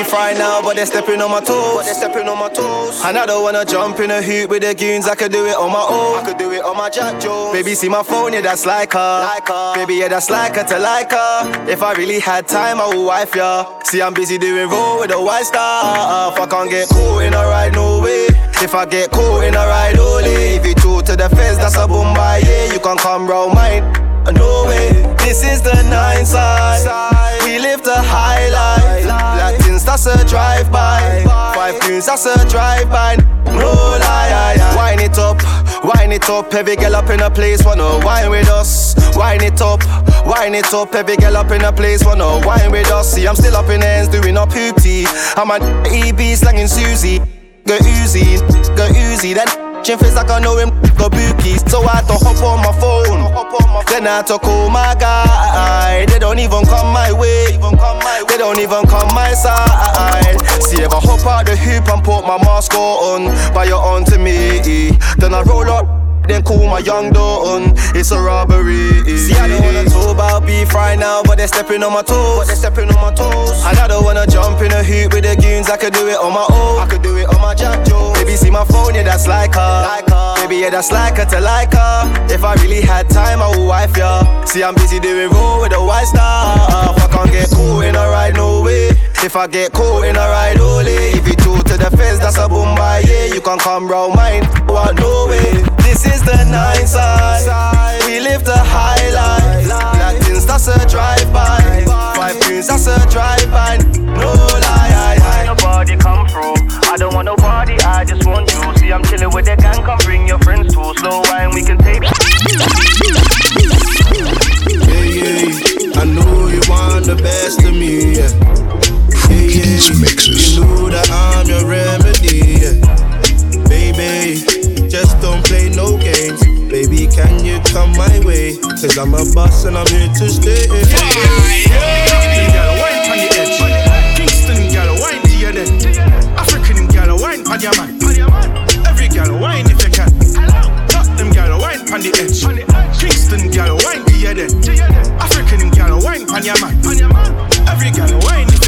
Talk about beef right now, but they're stepping on my toes. But they're stepping on my toes. And I don't wanna jump in a hoop with the goons. I could do it on my own. I could do it on my Jack Jones. Baby, see my phone, yeah, that's like her. Like her. Baby, yeah, that's like her to like her. If I really had time, I would wife ya. See, I'm busy doing roll with a white star. If I can't get caught in a ride, no way. If I get caught in a ride, only. If you talk to the feds, that's a boom by yeah. You can come round mine. No way, this is the nine side. We live the high life. That's a drive by. Five tunes, that's a drive by. No lie, wine it up, wine it up. Every girl up in a place wanna wine with us. Wine it up, wine it up. Every girl up in a place wanna wine with us. See, I'm still up in ends doing up hoopty. I'm an EB slanging Susie. Go Uzi, go Uzi. Then chin face like I know him, go bookies. So I to hop on my phone. Then I to call my guy. They don't even come my way. They don't even come my side. See if I hop out the hoop and put my mask on, but you're on to me. Then I roll up.
Then call my young Dalton. It's a robbery. See, I don't wanna talk about beef right now, but they're stepping on my toes. But they're stepping on my toes. And I don't wanna jump in a hoop with the goons. I could do it on my own. I could do it on my Jack Joe. Baby, see my phone, yeah, that's like her. Like her. Baby, yeah, that's like her to like her. If I really had time, I would wife ya. See, I'm busy doing roll with a white star. If I can't get cool in a ride, no way. If I get cool in a ride, only. If you two to the fence, that's a boom by yeah. You can come round mine, what no way. This is the nine side. We live the high life. Latins, that's a drive by. Five queens, that's a drive by. No lie, I, I.
Nobody come through. I don't want nobody, I just want you. See, I'm chilling with the gang, come bring your friends too. Slow wine, we can take.
Yeah, yeah. I know you want the best of me. Yeah. Yeah, yeah.
mixes.
You know that I'm your remedy. Yeah. Baby, just don't play no games. Baby, can you come my way? Cause I'm a boss and I'm here to stay.
Kingston gal wine on the edge. Kingston gal wine to your dead. African gal wine on your man. Every gal wine if you can. Tottenham gal wine on the edge. Kingston gal wine to your dead. African gal wine on your man. Every gal wine if.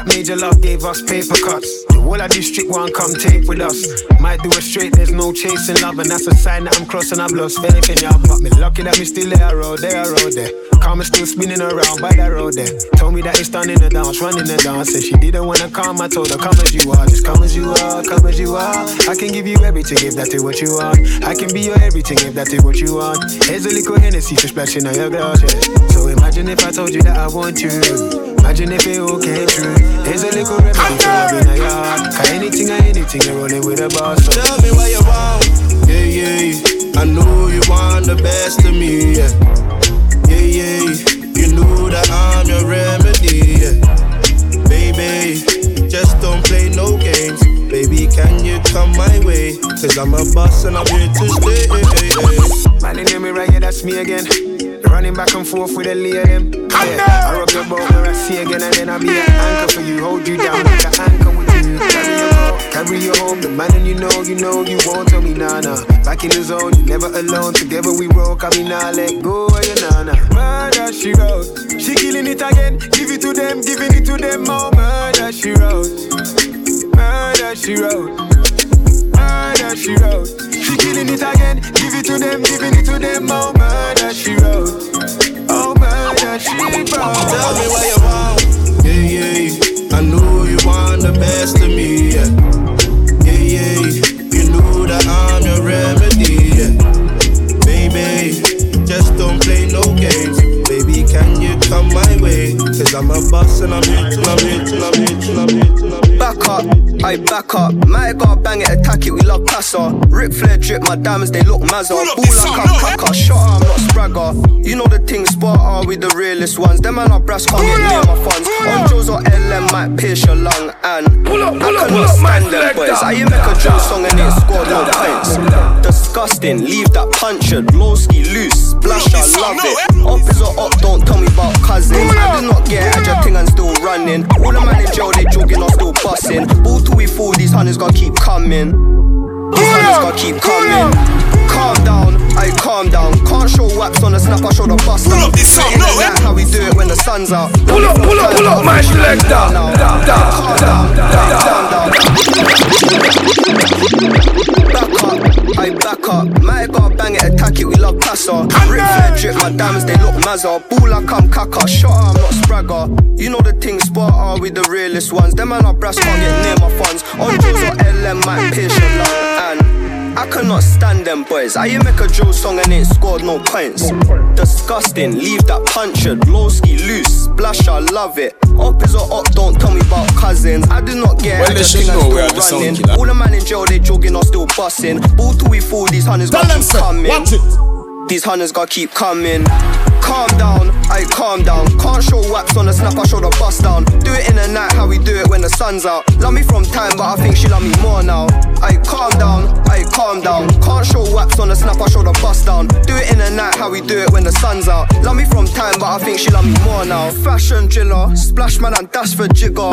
That major love gave us paper cuts. The whole of district one come tape with us. Might do it straight, there's no chasing love, and that's a sign that I'm crossing. I've lost faith in y'all, but me lucky that me still there, road there, road there. Karma still spinning around by that road there. Told me that it's done in the dance, running the dance. Said she didn't wanna come, I told her come as you are, just come as you are, come as you are. I can give you everything if that is what you want. I can be your everything if that is what you want. Here's a little Hennessy for splashing on your glass, yeah. So imagine if I told you that I want you. Imagine if it all came true. Here's a little remedy for love in a yard. Cause anything or anything, you're rolling with a boss. So
Tell me what you want. Yeah, yeah. I know you want the best of me. Yeah, yeah, yeah. You know that I'm your remedy. Yeah. Baby, just don't play no games. Baby, can you come my way? Cause I'm a boss and I'm here to stay.
Man, they name me right, yeah, that's me again. Back and forth with a lay them. Yeah, I rock your boat where I see again, and then I'll be an anchor for you. Hold you down like an anchor with you. Carry you home, carry you home. The man and you know, you know, you won't tell me nah. Back in the zone, you never alone. Together we roll, I mean nah, let go of your nah. Murder she wrote, she killing it again. Give it to them, giving it to them more. Murder she wrote, murder she wrote, murder she wrote. She killing it again, give it to them, giving it to them more. Murder she wrote, oh murder she wrote.
Tell me what you want. Yeah, yeah. I know you want the best of me. Yeah, yeah, yeah. You know that I'm your remedy. Yeah. Baby, just don't play no games. Baby, can you come my way? Cause I'm a boss and I'm here till I'm here till I'm here till I'm here till I'm here.
Back up, I back up. Might gotta bang it, attack it, we love passer. Ric Flair drip, my diamonds, they look mazza. Ball like a caca, shot I'm not spragger. You know the thing, spot are we the realest ones. Them man are brass, can't get near my funds. On Joe's or LM might pierce your lung. And
Pull up, pull
I cannot
pull up,
stand them boys. How you make a Joe song and it scored no points? Disgusting, leave that puncher. Lowski loose, splash, I love it. Up is or up, don't tell me about cousins. I do not get at your thing and still running. All the man in jail, they jogging or still busting. Ball till we fall, these hunters gotta keep coming. Hunters gotta keep coming. Calm down, I calm down. Can't show wax on the snap, I show the bust down.
up this song, no,
like eh? how we do it when the sun's out.
Pull up, pull up, pull up, my.
Calm
Da,
down,
da,
calm
da,
down, down. Back up, I back up. Might gotta bang it, attack it, we love passer. Ric Flair drip, my diamonds, they look mazza. Ball I'm caca, shot I'm not spragger. You know the thing, spot are we the realest ones. Them man are brass, can't get near my funds. On or LM might pierce your lung. And I cannot stand them boys. I you make a Joe song and ain't scored no points. Disgusting, leave that puncher. Lowski loose, splash, I love it. Up is or up, don't tell me about cousins. I do not get
Well,
at
they
the
should
thing and
know
still
we the
running. All the man in jail, they jogging or still busting. Ball till we fall, these hunters
Tell
gotta
them,
keep coming.
Watch it.
These hunters gotta keep coming. Calm down, I calm down. Can't show wax on the snap, I show the bust down. Do it in the night, how we do it when the sun's out. Love me from time, but I think she love me more now. I calm down, I calm down. Can't show wax on the snap, I show the bust down. Do it in the night, how we do it when the sun's out. Love me from time, but I think she love me more now. Fashion driller, splash man and dash for jigger.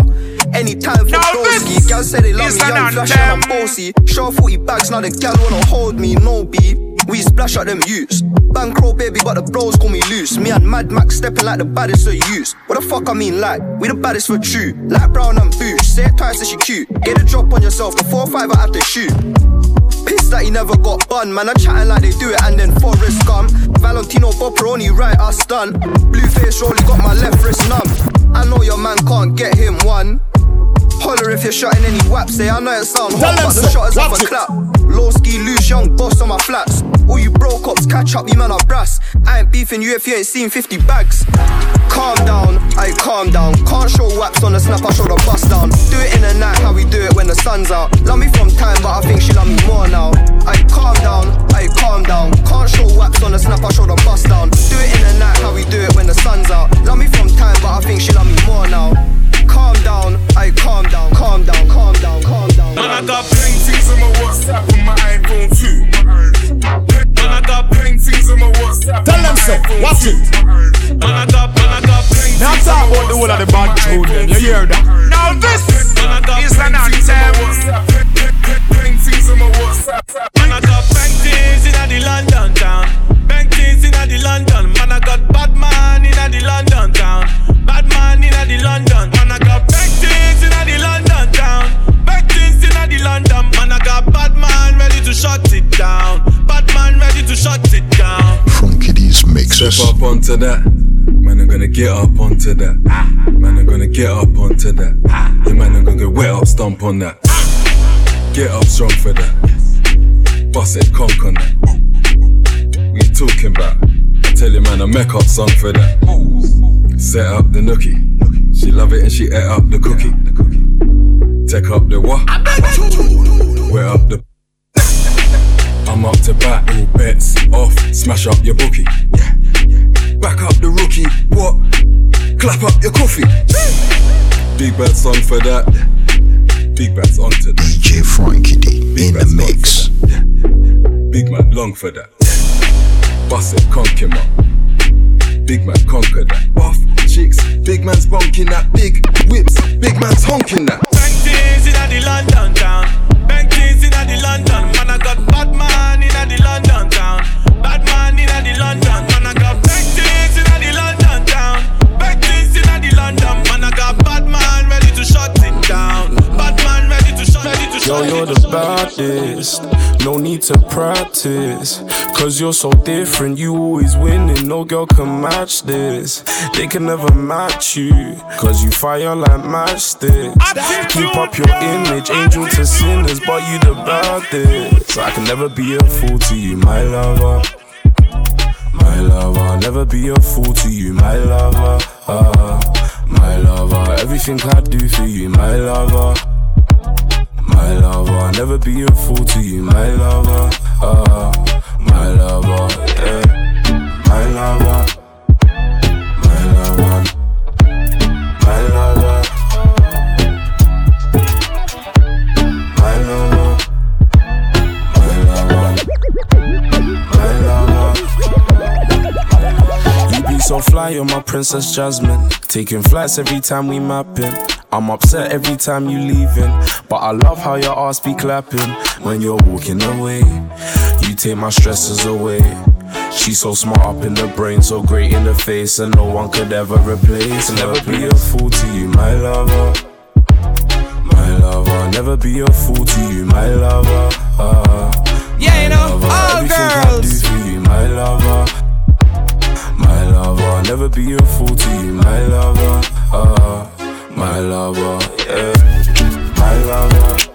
Anytime for broski. Gals say they love me, young flash and I'm bossy. Show 40 bags, now the gal wanna hold me, no beef. We splash out them youths. Bankroll baby, but the bros call me loose. Me and Mad Max stepping like the baddest of youths. What the fuck I mean, like, we the baddest for true. Like Brown and Boosh, say it twice as you cute. Get a drop on yourself, the 4-5 I have to shoot. Pissed that he never got bun, man. I chatting like they do it and then Forrest Gump. Valentino Bopperoni, right, I stun. Blue face rolling, got my left wrist numb. I know your man can't get him one. Holler if you're shotting any waps, say I know it sound hot, but the shot is off a clap. Low ski, loose, young boss on my flats. All you broke ups, catch up, you man are brass. I ain't beefing you if you ain't seen 50 bags. Calm down, I calm down. Can't show waps on the snap, I show the bust down. Do it in the night, how we do it when the sun's out. Love me from time, but I think she love me more now. I calm down, I calm down. Can't show waps on the snap, I show the bust down. Do it in the night, how we do it when the sun's out. Love me from time, but I think she love me more now. Calm down, I calm down, calm down, calm down, calm down.
Man, I got plenty things on my WhatsApp on my iPhone too. Man, I got plenty things on my WhatsApp.
Tell them so, watch it.
Man, I got, man, I got plenty
Now talk about the whole of the bad tune them, you hear that?
Now this is an anthem. Plenty things on my WhatsApp.
Man, I got bank things in the London town. Bank things in the London. Man, I got bad man in the London town. Bad man in the London. Man, I got bank things in the London town. Bank things in the London. Man, I got bad man ready to shut it down. Bad man ready to shut it down.
Frankie D's mixes.
Step up onto that. Man, I'm gonna get up onto that. Man, I'm gonna get up onto that. Yeah, man, I'm gonna get wet up, stomp on that. Get up strong for that. Bust it, conk on that. Talking about? Tell you, man, I make up song for that. Set up the nookie. She love it and she ate up the cookie. Take up the what? Wear up the. I'm up to battle, bets off, smash up your bookie. Back up the rookie, what? Clap up your coffee. Big bad song for that. Big bad's onto that.
DJ Frankie D in the mix.
Big man long for that. Bust it, conk him up. Big man conquer that. Buff chicks, big man's bonking that. Big whips, big man's honking that.
Bank things in the London town. Bank things in the London. Man, I got bad man in the London town. Bad man in the London. Man, I got things in
Yo, you're the baddest. No need to practice. Cause you're so different. You always winning. No girl can match this. They can never match you. Cause you fire like matchsticks. Keep up your image. Angel to sinners. But you the baddest. So I can never be a fool to you, my lover. My lover, I'll never be a fool to you, my lover. Uh, my lover, everything I do for you, my lover. My lover, I'll never be a fool to you, my lover. Uh, my lover, yeah. My lover, You so fly, you're my princess Jasmine. Taking flights every time we mapping. I'm upset every time you leaving, but I love how your ass be clapping when you're walking away. You take my stresses away. She's so smart up in the brain, so great in the face, and no one could ever replace. Never be a fool to you, my lover. My lover, never be a fool to you, my lover. Uh,
Yeah, you know,
lover,
all
everything
girls.
I do for you, my lover. Lover, never be a fool to you, my lover. Uh, my lover, yeah. My lover.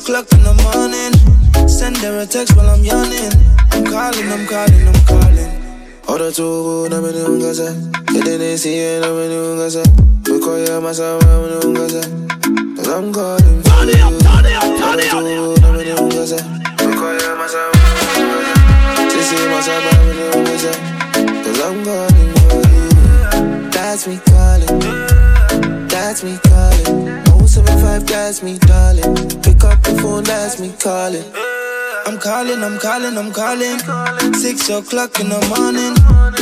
O'clock in the morning.
Send her a text while I'm yawning. I'm calling, I'm calling, I'm calling. Ora tu na me nunca sé Que te decía na me nunca sé Me coge más a me calling, I'm calling, I'm calling. Six o'clock in the morning.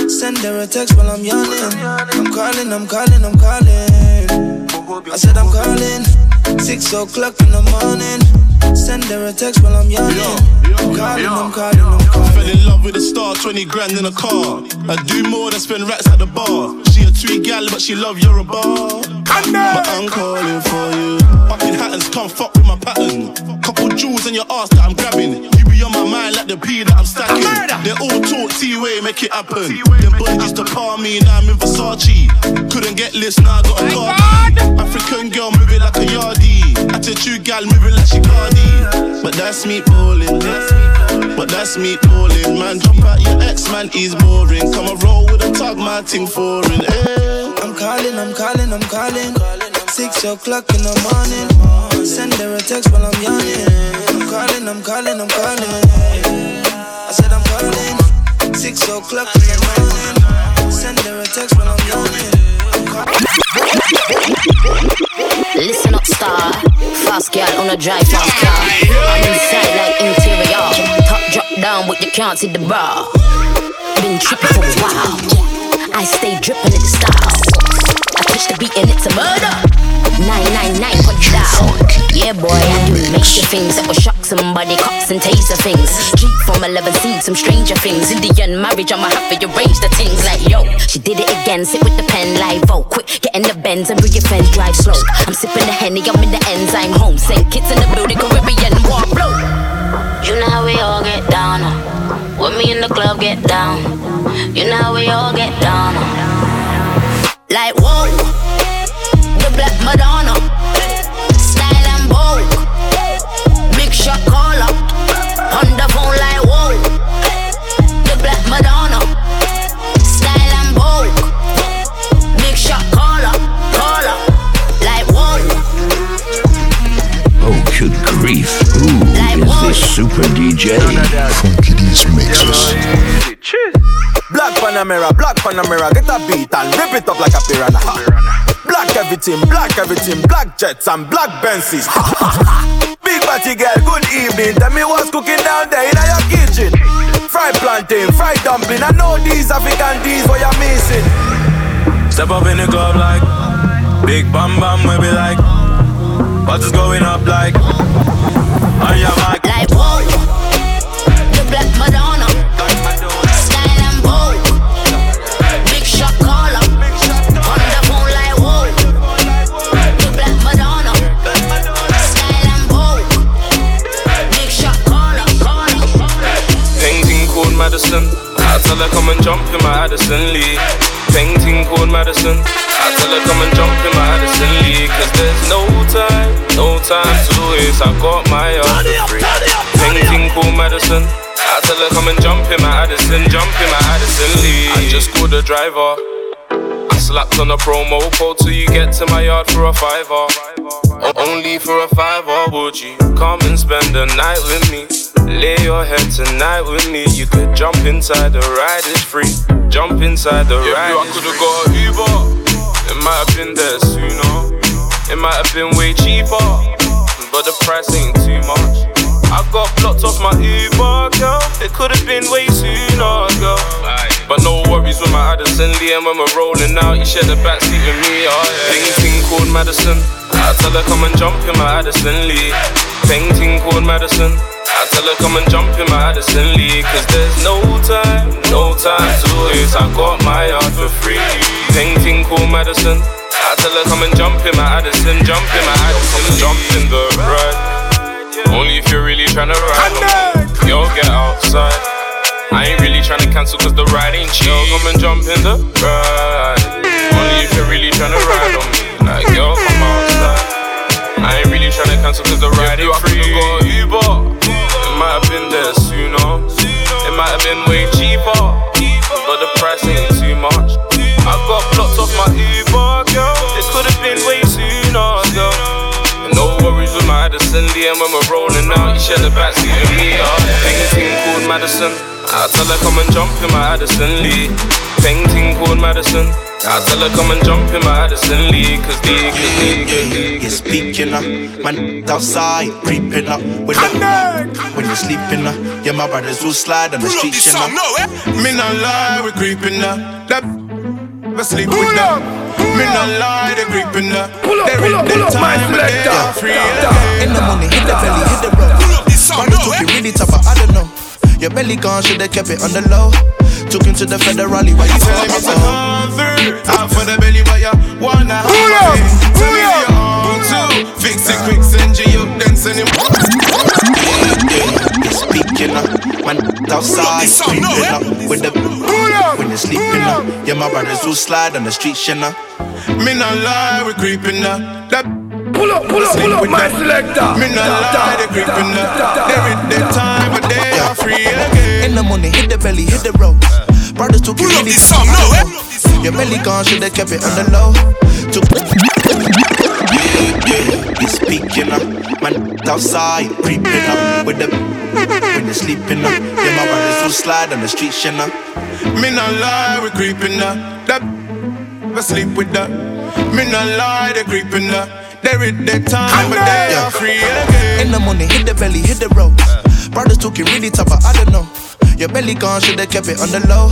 Send her a text while I'm yawning. I'm calling, I'm calling, I'm calling. I said I'm calling. Six o'clock in the morning. Send her a text while I'm yawning. I'm calling, I'm calling, I'm calling.
Fell in love with a star, 20 grand in a car. I do more than spend racks at the bar. She a tweet gal, but she love your bar. But I'm calling for you. Fucking Hattons, come fuck with my pattern. Couple jewels in your ass that I'm grabbing. You be on my mind like the P that I'm stacking. They all talk T-way, make it happen. Them boys used to palm me, now I'm in Versace. Couldn't get list, now I got a car. African girl moving like a yardie. Attitude gal moving like she Cardi. But that's me balling. But that's me balling. Man, drop out your ex, man, he's boring. Come and roll with a tug, my ting foreign. Eh.
I'm calling, I'm calling, I'm calling. Six o'clock in the morning. Send her a text while I'm yawning. I'm calling, I'm calling, I'm calling. I said I'm calling. Six o'clock in the morning. Send her a text while I'm yawning.
Listen up, star. Fast girl on a drive fast car. I'm inside like interior. Top drop down, but you can't see the bra. Been tripping for a while. I stay dripping in the style. Touch the beat and it's a murder. 999 put it down. Yeah, boy, I do major things that will shock somebody. Cops and taser things. Street from 11 seen some stranger things. Indian marriage, I'ma have to arrange the things like yo. She did it again, sit with the pen live. Oh, quick, get in the Benz and bring your friends drive slow. I'm sipping the henny, I'm in the I'm home. Send kids in the building, Caribbean war blow. You know how we all get down. uh. When me in the club get down. You know how we all get down. Like whoa, the black Madonna, style and bold, big shot caller, on the phone like whoa, the black Madonna, style and bold, big shot caller, caller, like whoa.
Oh, good grief. Who is this super DJ? Frankie D's Mixes.
Black Panamera, black Panamera, get a beat and rip it up like a piranha. Black everything, black everything, black jets and black Benzes. Big body girl, good evening. Tell me what's cooking down there in your kitchen. Fried plantain, fried dumpling. I know these African D's what you're missing.
Step up in the club like Big Bam Bam, we be like What is going up like On your mic
Like whoa, the black Madonna,
Madison. I tell her come and jump in my Addison Lee. Painting called Madison. I tell her come and jump in my Addison Lee. Cause there's no time, no time to waste. I got my yard for free Painting called Madison. I tell her come and jump in my Addison Jump in my Addison Lee. I just called the driver. I slapped on a promo code till you get to my yard for a fiver. O- Only for a fiver, would you come and spend the night with me? Lay your head tonight with me. You could jump inside the ride, it's free. Jump inside the ride. Yeah, I could've got a Uber. It might have been there sooner. It might have been way cheaper, but the price ain't too much. I got blocked off my Uber, girl. It could have been way sooner, girl. But no worries with my Addison Lee, and when we're rolling out, you share the backseat with me, oh yeah. Painting called Madison. I tell her come and jump in my Addison Lee. Painting called Madison. I tell her come and jump in my Addison Lee. Cause there's no time, no time to waste. I got my yard for free. Painting called Madison. I tell her come and jump in my Addison, jump in my Addison, jump in the ride. Only if you're really tryna ride. Yo, get outside. I ain't really trying to cancel cause the ride ain't cheap. Yo, come and jump in the ride. Only if you're really trying to ride on me. Like, yo, come outside. I ain't really trying to cancel cause the ride ain't free. I got Uber. Might have been there sooner. It might have been way cheaper. But the price ain't too much. I got blocked off my Uber, girl. It could have been way sooner, girl. No worries with my Addison and when we're rolling out, you share the backseat with me. Uh, painting called Madison. I tell her come and jump in my Addison Lee. Painting called Madison. I tell her come and jump in my Addison Lee, cause Lee, cause Lee, cause Lee.
You're speaking up, man outside, creeping up with that. When you're sleeping up, yeah, my brothers will slide on the street, you know. Eh?
Me not lie, we creeping up. That we sleep with them. Me not lie, they creeping up.
Pull up,
They
pull up, pull up, my
time, but they
selector.
In the morning, hit the belly, hit the road. Brothers took eh? it really tough, but I don't know. Your belly gone, should've kept it on the low. Took him to the federally, why you
Telling me to come through. Out for the belly, but you wanna have my thing. Tell me you're on too. Fix it quick, send you up, then send him.
You're speaking up, man outside, creeping up with eh? the. When you're sleeping up, yeah, my brothers will slide on the streets, you know.
Me not lie, we creeping up. That
Pull up, pull up, pull up, my selector.
Me not lie, they creeping up. They read the time, but they are free again.
In the morning, hit the belly, hit the road. Brothers took it really tough, I don't. Your belly gone, should've kept it on the low. Took yeah, yeah, you're speaking up, man outside, creeping up with the. When you're sleeping up, yeah, my brothers will slide on the streets, you know.
Me not lie, we creeping up. That we sleep with that. Me not lie, they creeping up. They read the time, but they are free again.
In the morning, hit the belly, hit the road. Brothers took it really tough, but I don't know. Your belly gone, should've kept it on the low.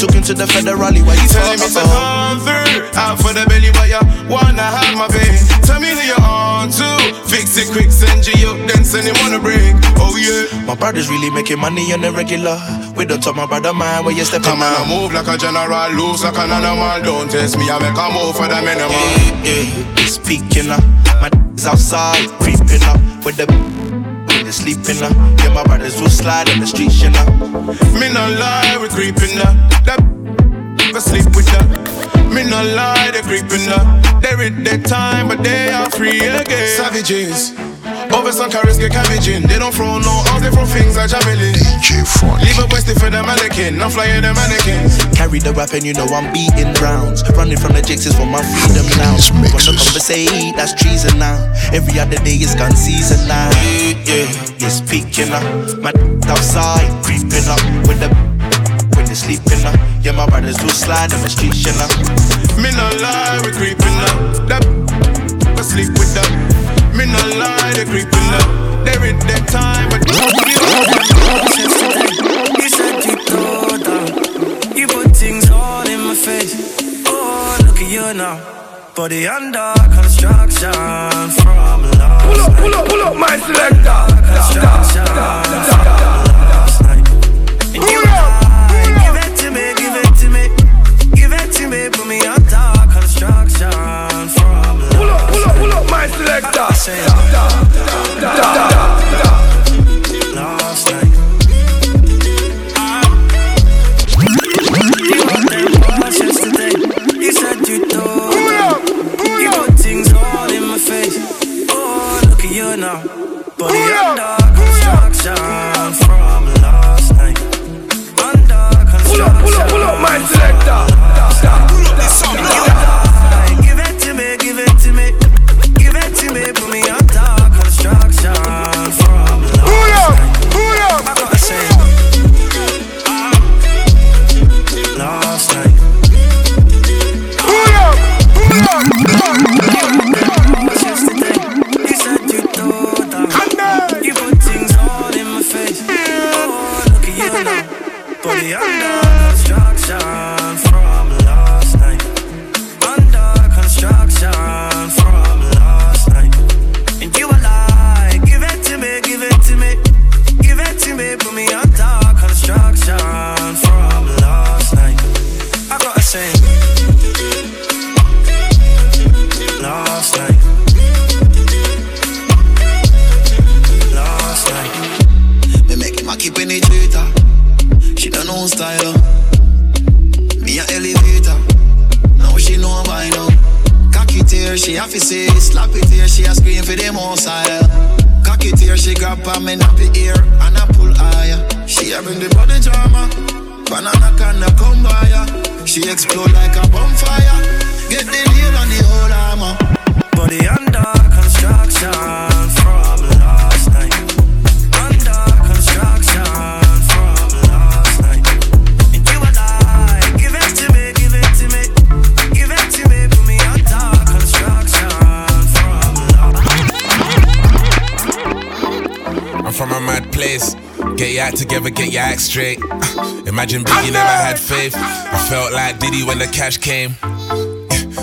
Took him to the federally, why you
Telling me to come through. Out for the belly, but you wanna have my baby. Tell me who you're on to. Fix it quick, send you up, then send him on a break. Oh yeah.
My brother's really making money on the regular. We don't talk my brother man where you stepping
Come on, I move like a general, loose like an animal. Don't test me, I make a move for the minimum.
Yeah, yeah, speaking up. My is outside, creeping up with the. When you're sleeping up, yeah, my brothers will slide on the streets, you know.
Me not lie, we creeping up. That we sleep with that. Me not lie, they creeping up. They read the time, but they are free again. Savages. Over some carrots get cabbage in. They don't throw no arms, they throw things like javelin.
DJ Funky.
Leave a westy for the mannequin. I'm flying the mannequins.
Carry the rap and you know I'm beating rounds. Running from the jakes is for my freedom now. From the conversate, that's treason now. Every other day is gun season now. Yeah, yeah, you're speaking up. My outside, creeping up with the. When you're sleeping up, yeah, my brothers will slide on the streets, you know.
Me not lie, we creeping up. That we sleep with that. Me not lie, they creeping up. They read the time, but
You said you thought down. You put things all in my face. Oh, look at you now. Body under construction from last
Pull up, pull up, pull up, my selector.
Construction from last night. And you lie. Give it to me, give it to me. Give it to me, put me under
selector.
Faith. I felt like Diddy when the cash came.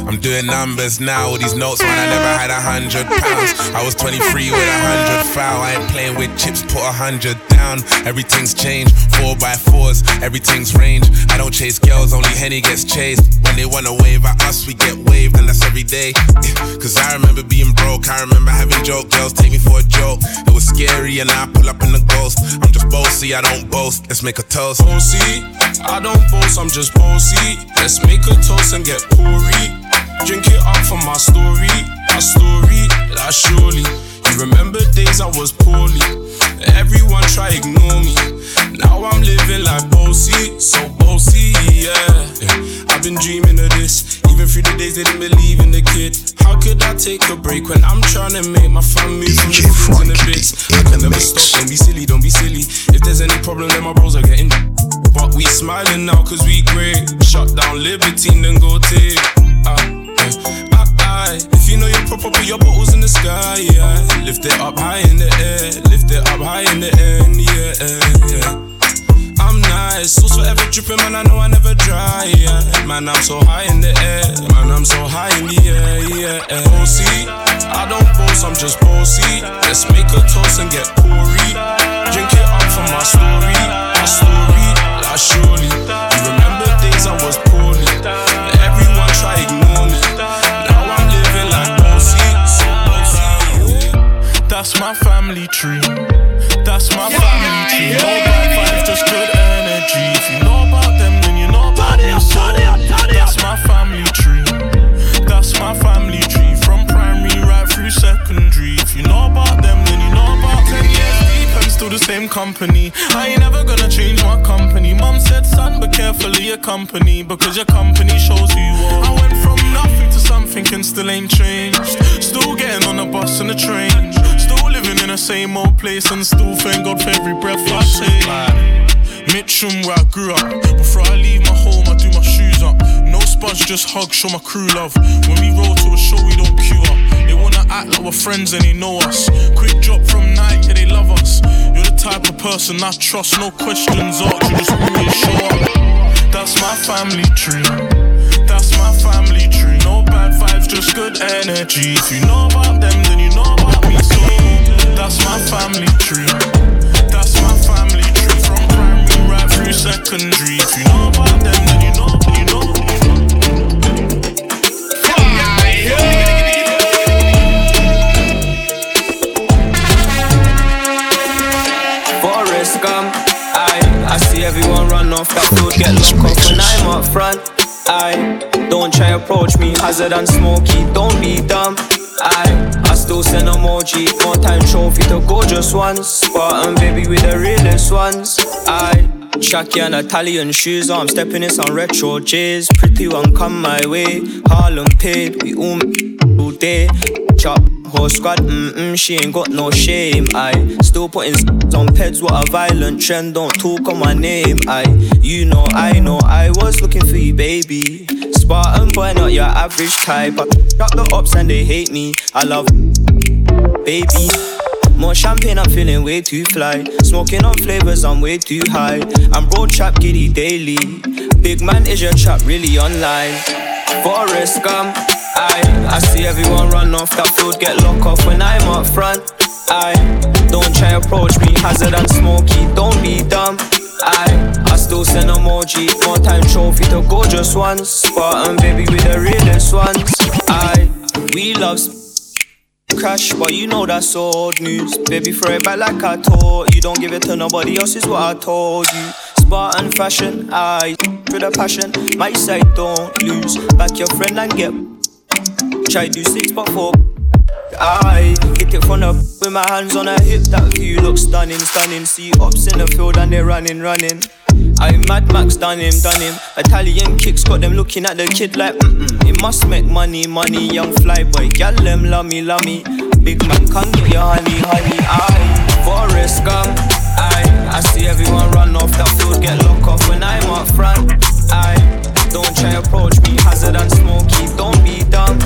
I'm doing numbers now. All these notes, man, I never had a hundred pounds. I was 23 with a hundred foul. I ain't playing with chips, put a hundred down. Everything's changed, four by fours, everything's range. I don't chase girls, only Henny gets chased. When they wanna wave at us, we get waved, and that's every day. Cause I remember being broke, I remember having joke girls take me for a joke. It was scary, and I pull up in the ghost. I'm just bossy, I don't boast. Let's make a toast.
Bossy, I don't boast, I'm just bossy. Let's make a toast and get poury. Drink it up for my story, my story, that surely. You remember days I was poorly. Everyone try ignore me. Now I'm living like bossy, so bossy, yeah. I've been dreaming of this. Even through the days they didn't believe in the kid. How could I take a break when I'm trying to make my family from the and the bits? I can never stop. Don't be silly, don't be silly. If there's any problem, then my bros are getting. We smiling now cause we great. Shut down libertine, then go take. Uh, if you know you're proper, put your bottles in the sky, yeah. Lift it up high in the air, lift it up high in the air, yeah, yeah. I'm nice, sauce forever dripping, man. I know I never dry, yeah. Man, I'm so high in the air, man. I'm so high in the air, yeah. yeah. Bossy, I don't boast, I'm just bossy. Let's make a toast and get poury. Drink it up for my story, my story, like surely. You remember days I was poorly, everyone try ignore me. Now I'm living like Bossy. So Bossy. That's my family tree. That's my family tree. The same company. I ain't never gonna change my company. Mom said, son, be careful of your company because your company shows who you are. I went from nothing to something and still ain't changed. Still getting on the bus and the train Still living in the same old place and still thank God for every breath I take. Mitcham, where I grew up. Before I leave my home, I do my shoes up. No sponge, just hug, show my crew love. When we roll to a show, we don't queue up. They wanna act like we're friends and they know us. Quick drop from night, yeah, they love us. Type of person I trust, no questions asked, you just up. That's my family tree. That's my family tree. No bad vibes, just good energy. If you know about them, then you know about me. So that's my family tree. That's my family tree. From primary right through secondary. If you know about them, then you
off that road, get locked off when I'm up front. I don't try approach me, hazard and smoky, don't be dumb. I I still send emoji, more time trophy to gorgeous ones. Spartan baby with the realest ones. I Shaki and Italian shoes, I'm stepping in some retro J's. Pretty one come my way, Harlem paid, we all all day. Chop whole squad, mm-mm, she ain't got no shame. I still putting on peds, what a violent trend. Don't talk on my name. I, you know, I know, I was looking for you, baby. Spartan boy, not your average type. I got the ups and they hate me. I love baby. More champagne, I'm feeling way too fly. Smoking on flavors, I'm way too high. I'm road trap giddy daily. Big man, is your trap really online? Forrest Gump, I I see everyone run off that field, get locked off when I'm up front. I don't try approach me, hazard and smoky, don't be dumb. I I still send emoji, more time trophy to gorgeous ones. Spartan baby with the realest ones. I we love crash, but you know that's old news. Baby, throw it back like I told you. Don't give it to nobody else, is what I told you. Spartan fashion, I with a passion. My side don't lose. Back your friend and get Try do six but four. I hit it from the with my hands on her hip. That view looks stunning, stunning. See ups in the field and they're running, running. I Mad Max done him, done him. Italian kicks got them looking at the kid like, mm-mm. It must make money, money, young fly boy. Gal them love me, love me. Big man can't get your honey, honey. I Forrest Gump. I I see everyone run off that field, get locked off when I'm up front. I don't try approach me, hazard and smoky. Don't be dumb.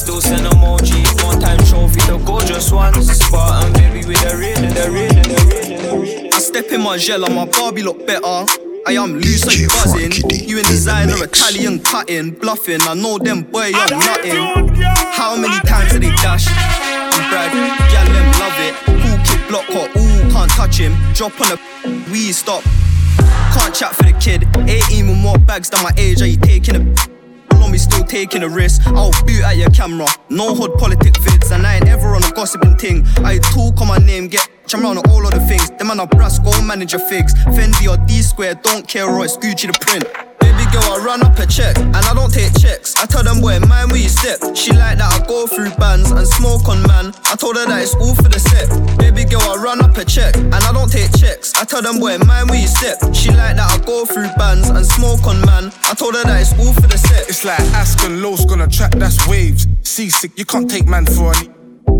I I still send emoji. One time trophy, the gorgeous ones. Spartan baby with the real, the real, the real, the real. I step in my gel and my Barbie look better. I am loose and buzzing. You in designer, Italian cutting, bluffing. I know them boy you're nothing. How many times did they dash? And brag, gal them love it. Cool kid block hot, ooh can't touch him. Drop on the we stop. Can't chat for the kid. 18 with more bags than my age. Are you taking a on me still taking a risk. I'll boot at your camera. No hood politic vids, and I ain't ever on a gossiping thing. I talk on my name, get I'm around all of the things. Them man are brass, go manage your figs. Fendi or D square, don't care, or it's Gucci the print. Girl, I run up a check, and I don't take checks. I tell them, boy, mind where you step. She like that I go through bands and smoke on man. I told her that it's all for the set. Baby girl, I run up a check, and I don't take checks. I tell them, boy, mind where you step. She like that I go through bands and smoke on man. I told her that it's all for the set.
It's like Askin Lowe's gonna track, that's waves. Seasick, you can't take man for any.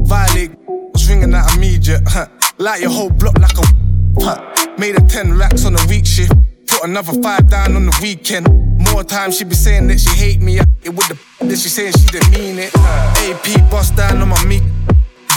Violate, was ringing that immediate, huh? Light your whole block like a huh. Made a 10 racks on a week shift. Put another five down on the weekend. More time she be saying that she hate me. It with the that she saying she didn't mean it. AP bust down on my meat.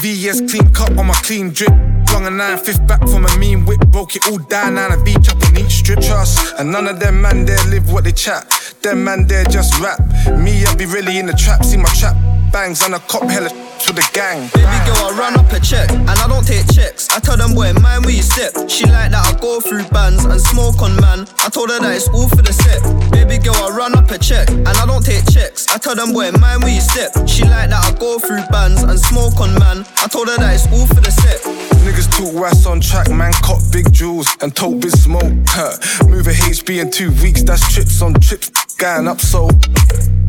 VS clean cut on my clean drip. Long a nine fifth back from a mean whip. Broke it all down on a beach up on each strip. Trust. And none of them man there live what they chat. Them man there just rap. Me, I be really in the trap. See my trap bangs and a cop hella to the gang.
Baby girl, I run up a check, and I don't take checks. I tell them, boy, mind where you step. She like that I go through bands and smoke on man. I told her that it's all for the set. Baby girl, I run up a check, and I don't take checks. I tell them, boy, mind where you step. She like that I go through bands and smoke on man. I told her that it's all for the set.
Niggas talk wax on track, man, cop big jewels and tote big smoke. Huh. Move a HB in two weeks, that's trips on trips, going up so.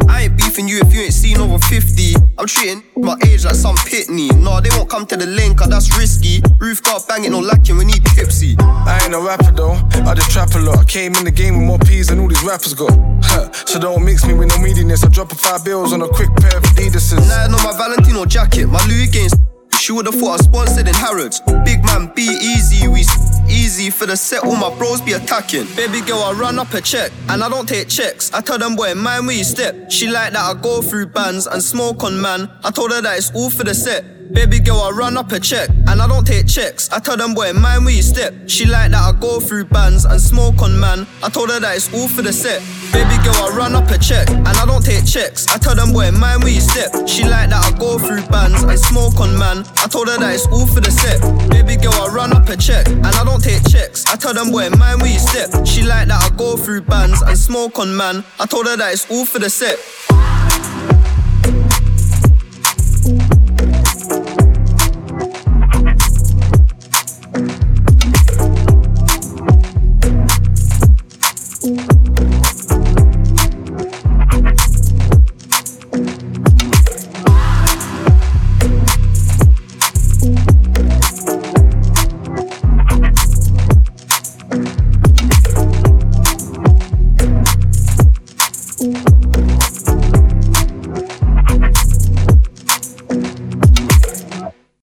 I ain't beefing you if you ain't seen over 50. I'm treating my age like some pitney. Nah, they won't come to the lane, cause that's risky. Rooftop banging, no lacking, we need tipsy.
I ain't a rapper though, I just trap a lot. I came in the game with more peas than all these rappers got. Huh. So don't mix me with no meatiness. I drop a five bills on a quick pair of Adidas's.
Nah, no, my Valentino jacket, my Louis Gaines. She would've thought I sponsored in Harrods. Big man, be easy, we easy for the set. All my bros be attacking. Baby girl, I run up a check, and I don't take checks. I tell them, boy, mind where you step. She like that I go through bands and smoke on man. I told her that it's all for the set. Baby girl, I run up a check, and I don't take checks. I tell them, boy, mind where you step. She like that I go through bands and smoke on man. I told her that it's all for the set. Baby girl, I run up a check, and I don't take checks. I tell them, boy, mind where you step. She like that I go through bands and smoke on man. I told her that it's all for the set. Baby girl, I run up a check, and I don't take checks. I tell them, boy, mind where you step. She like that I go through bands and smoke on man. I told her that it's all for the set.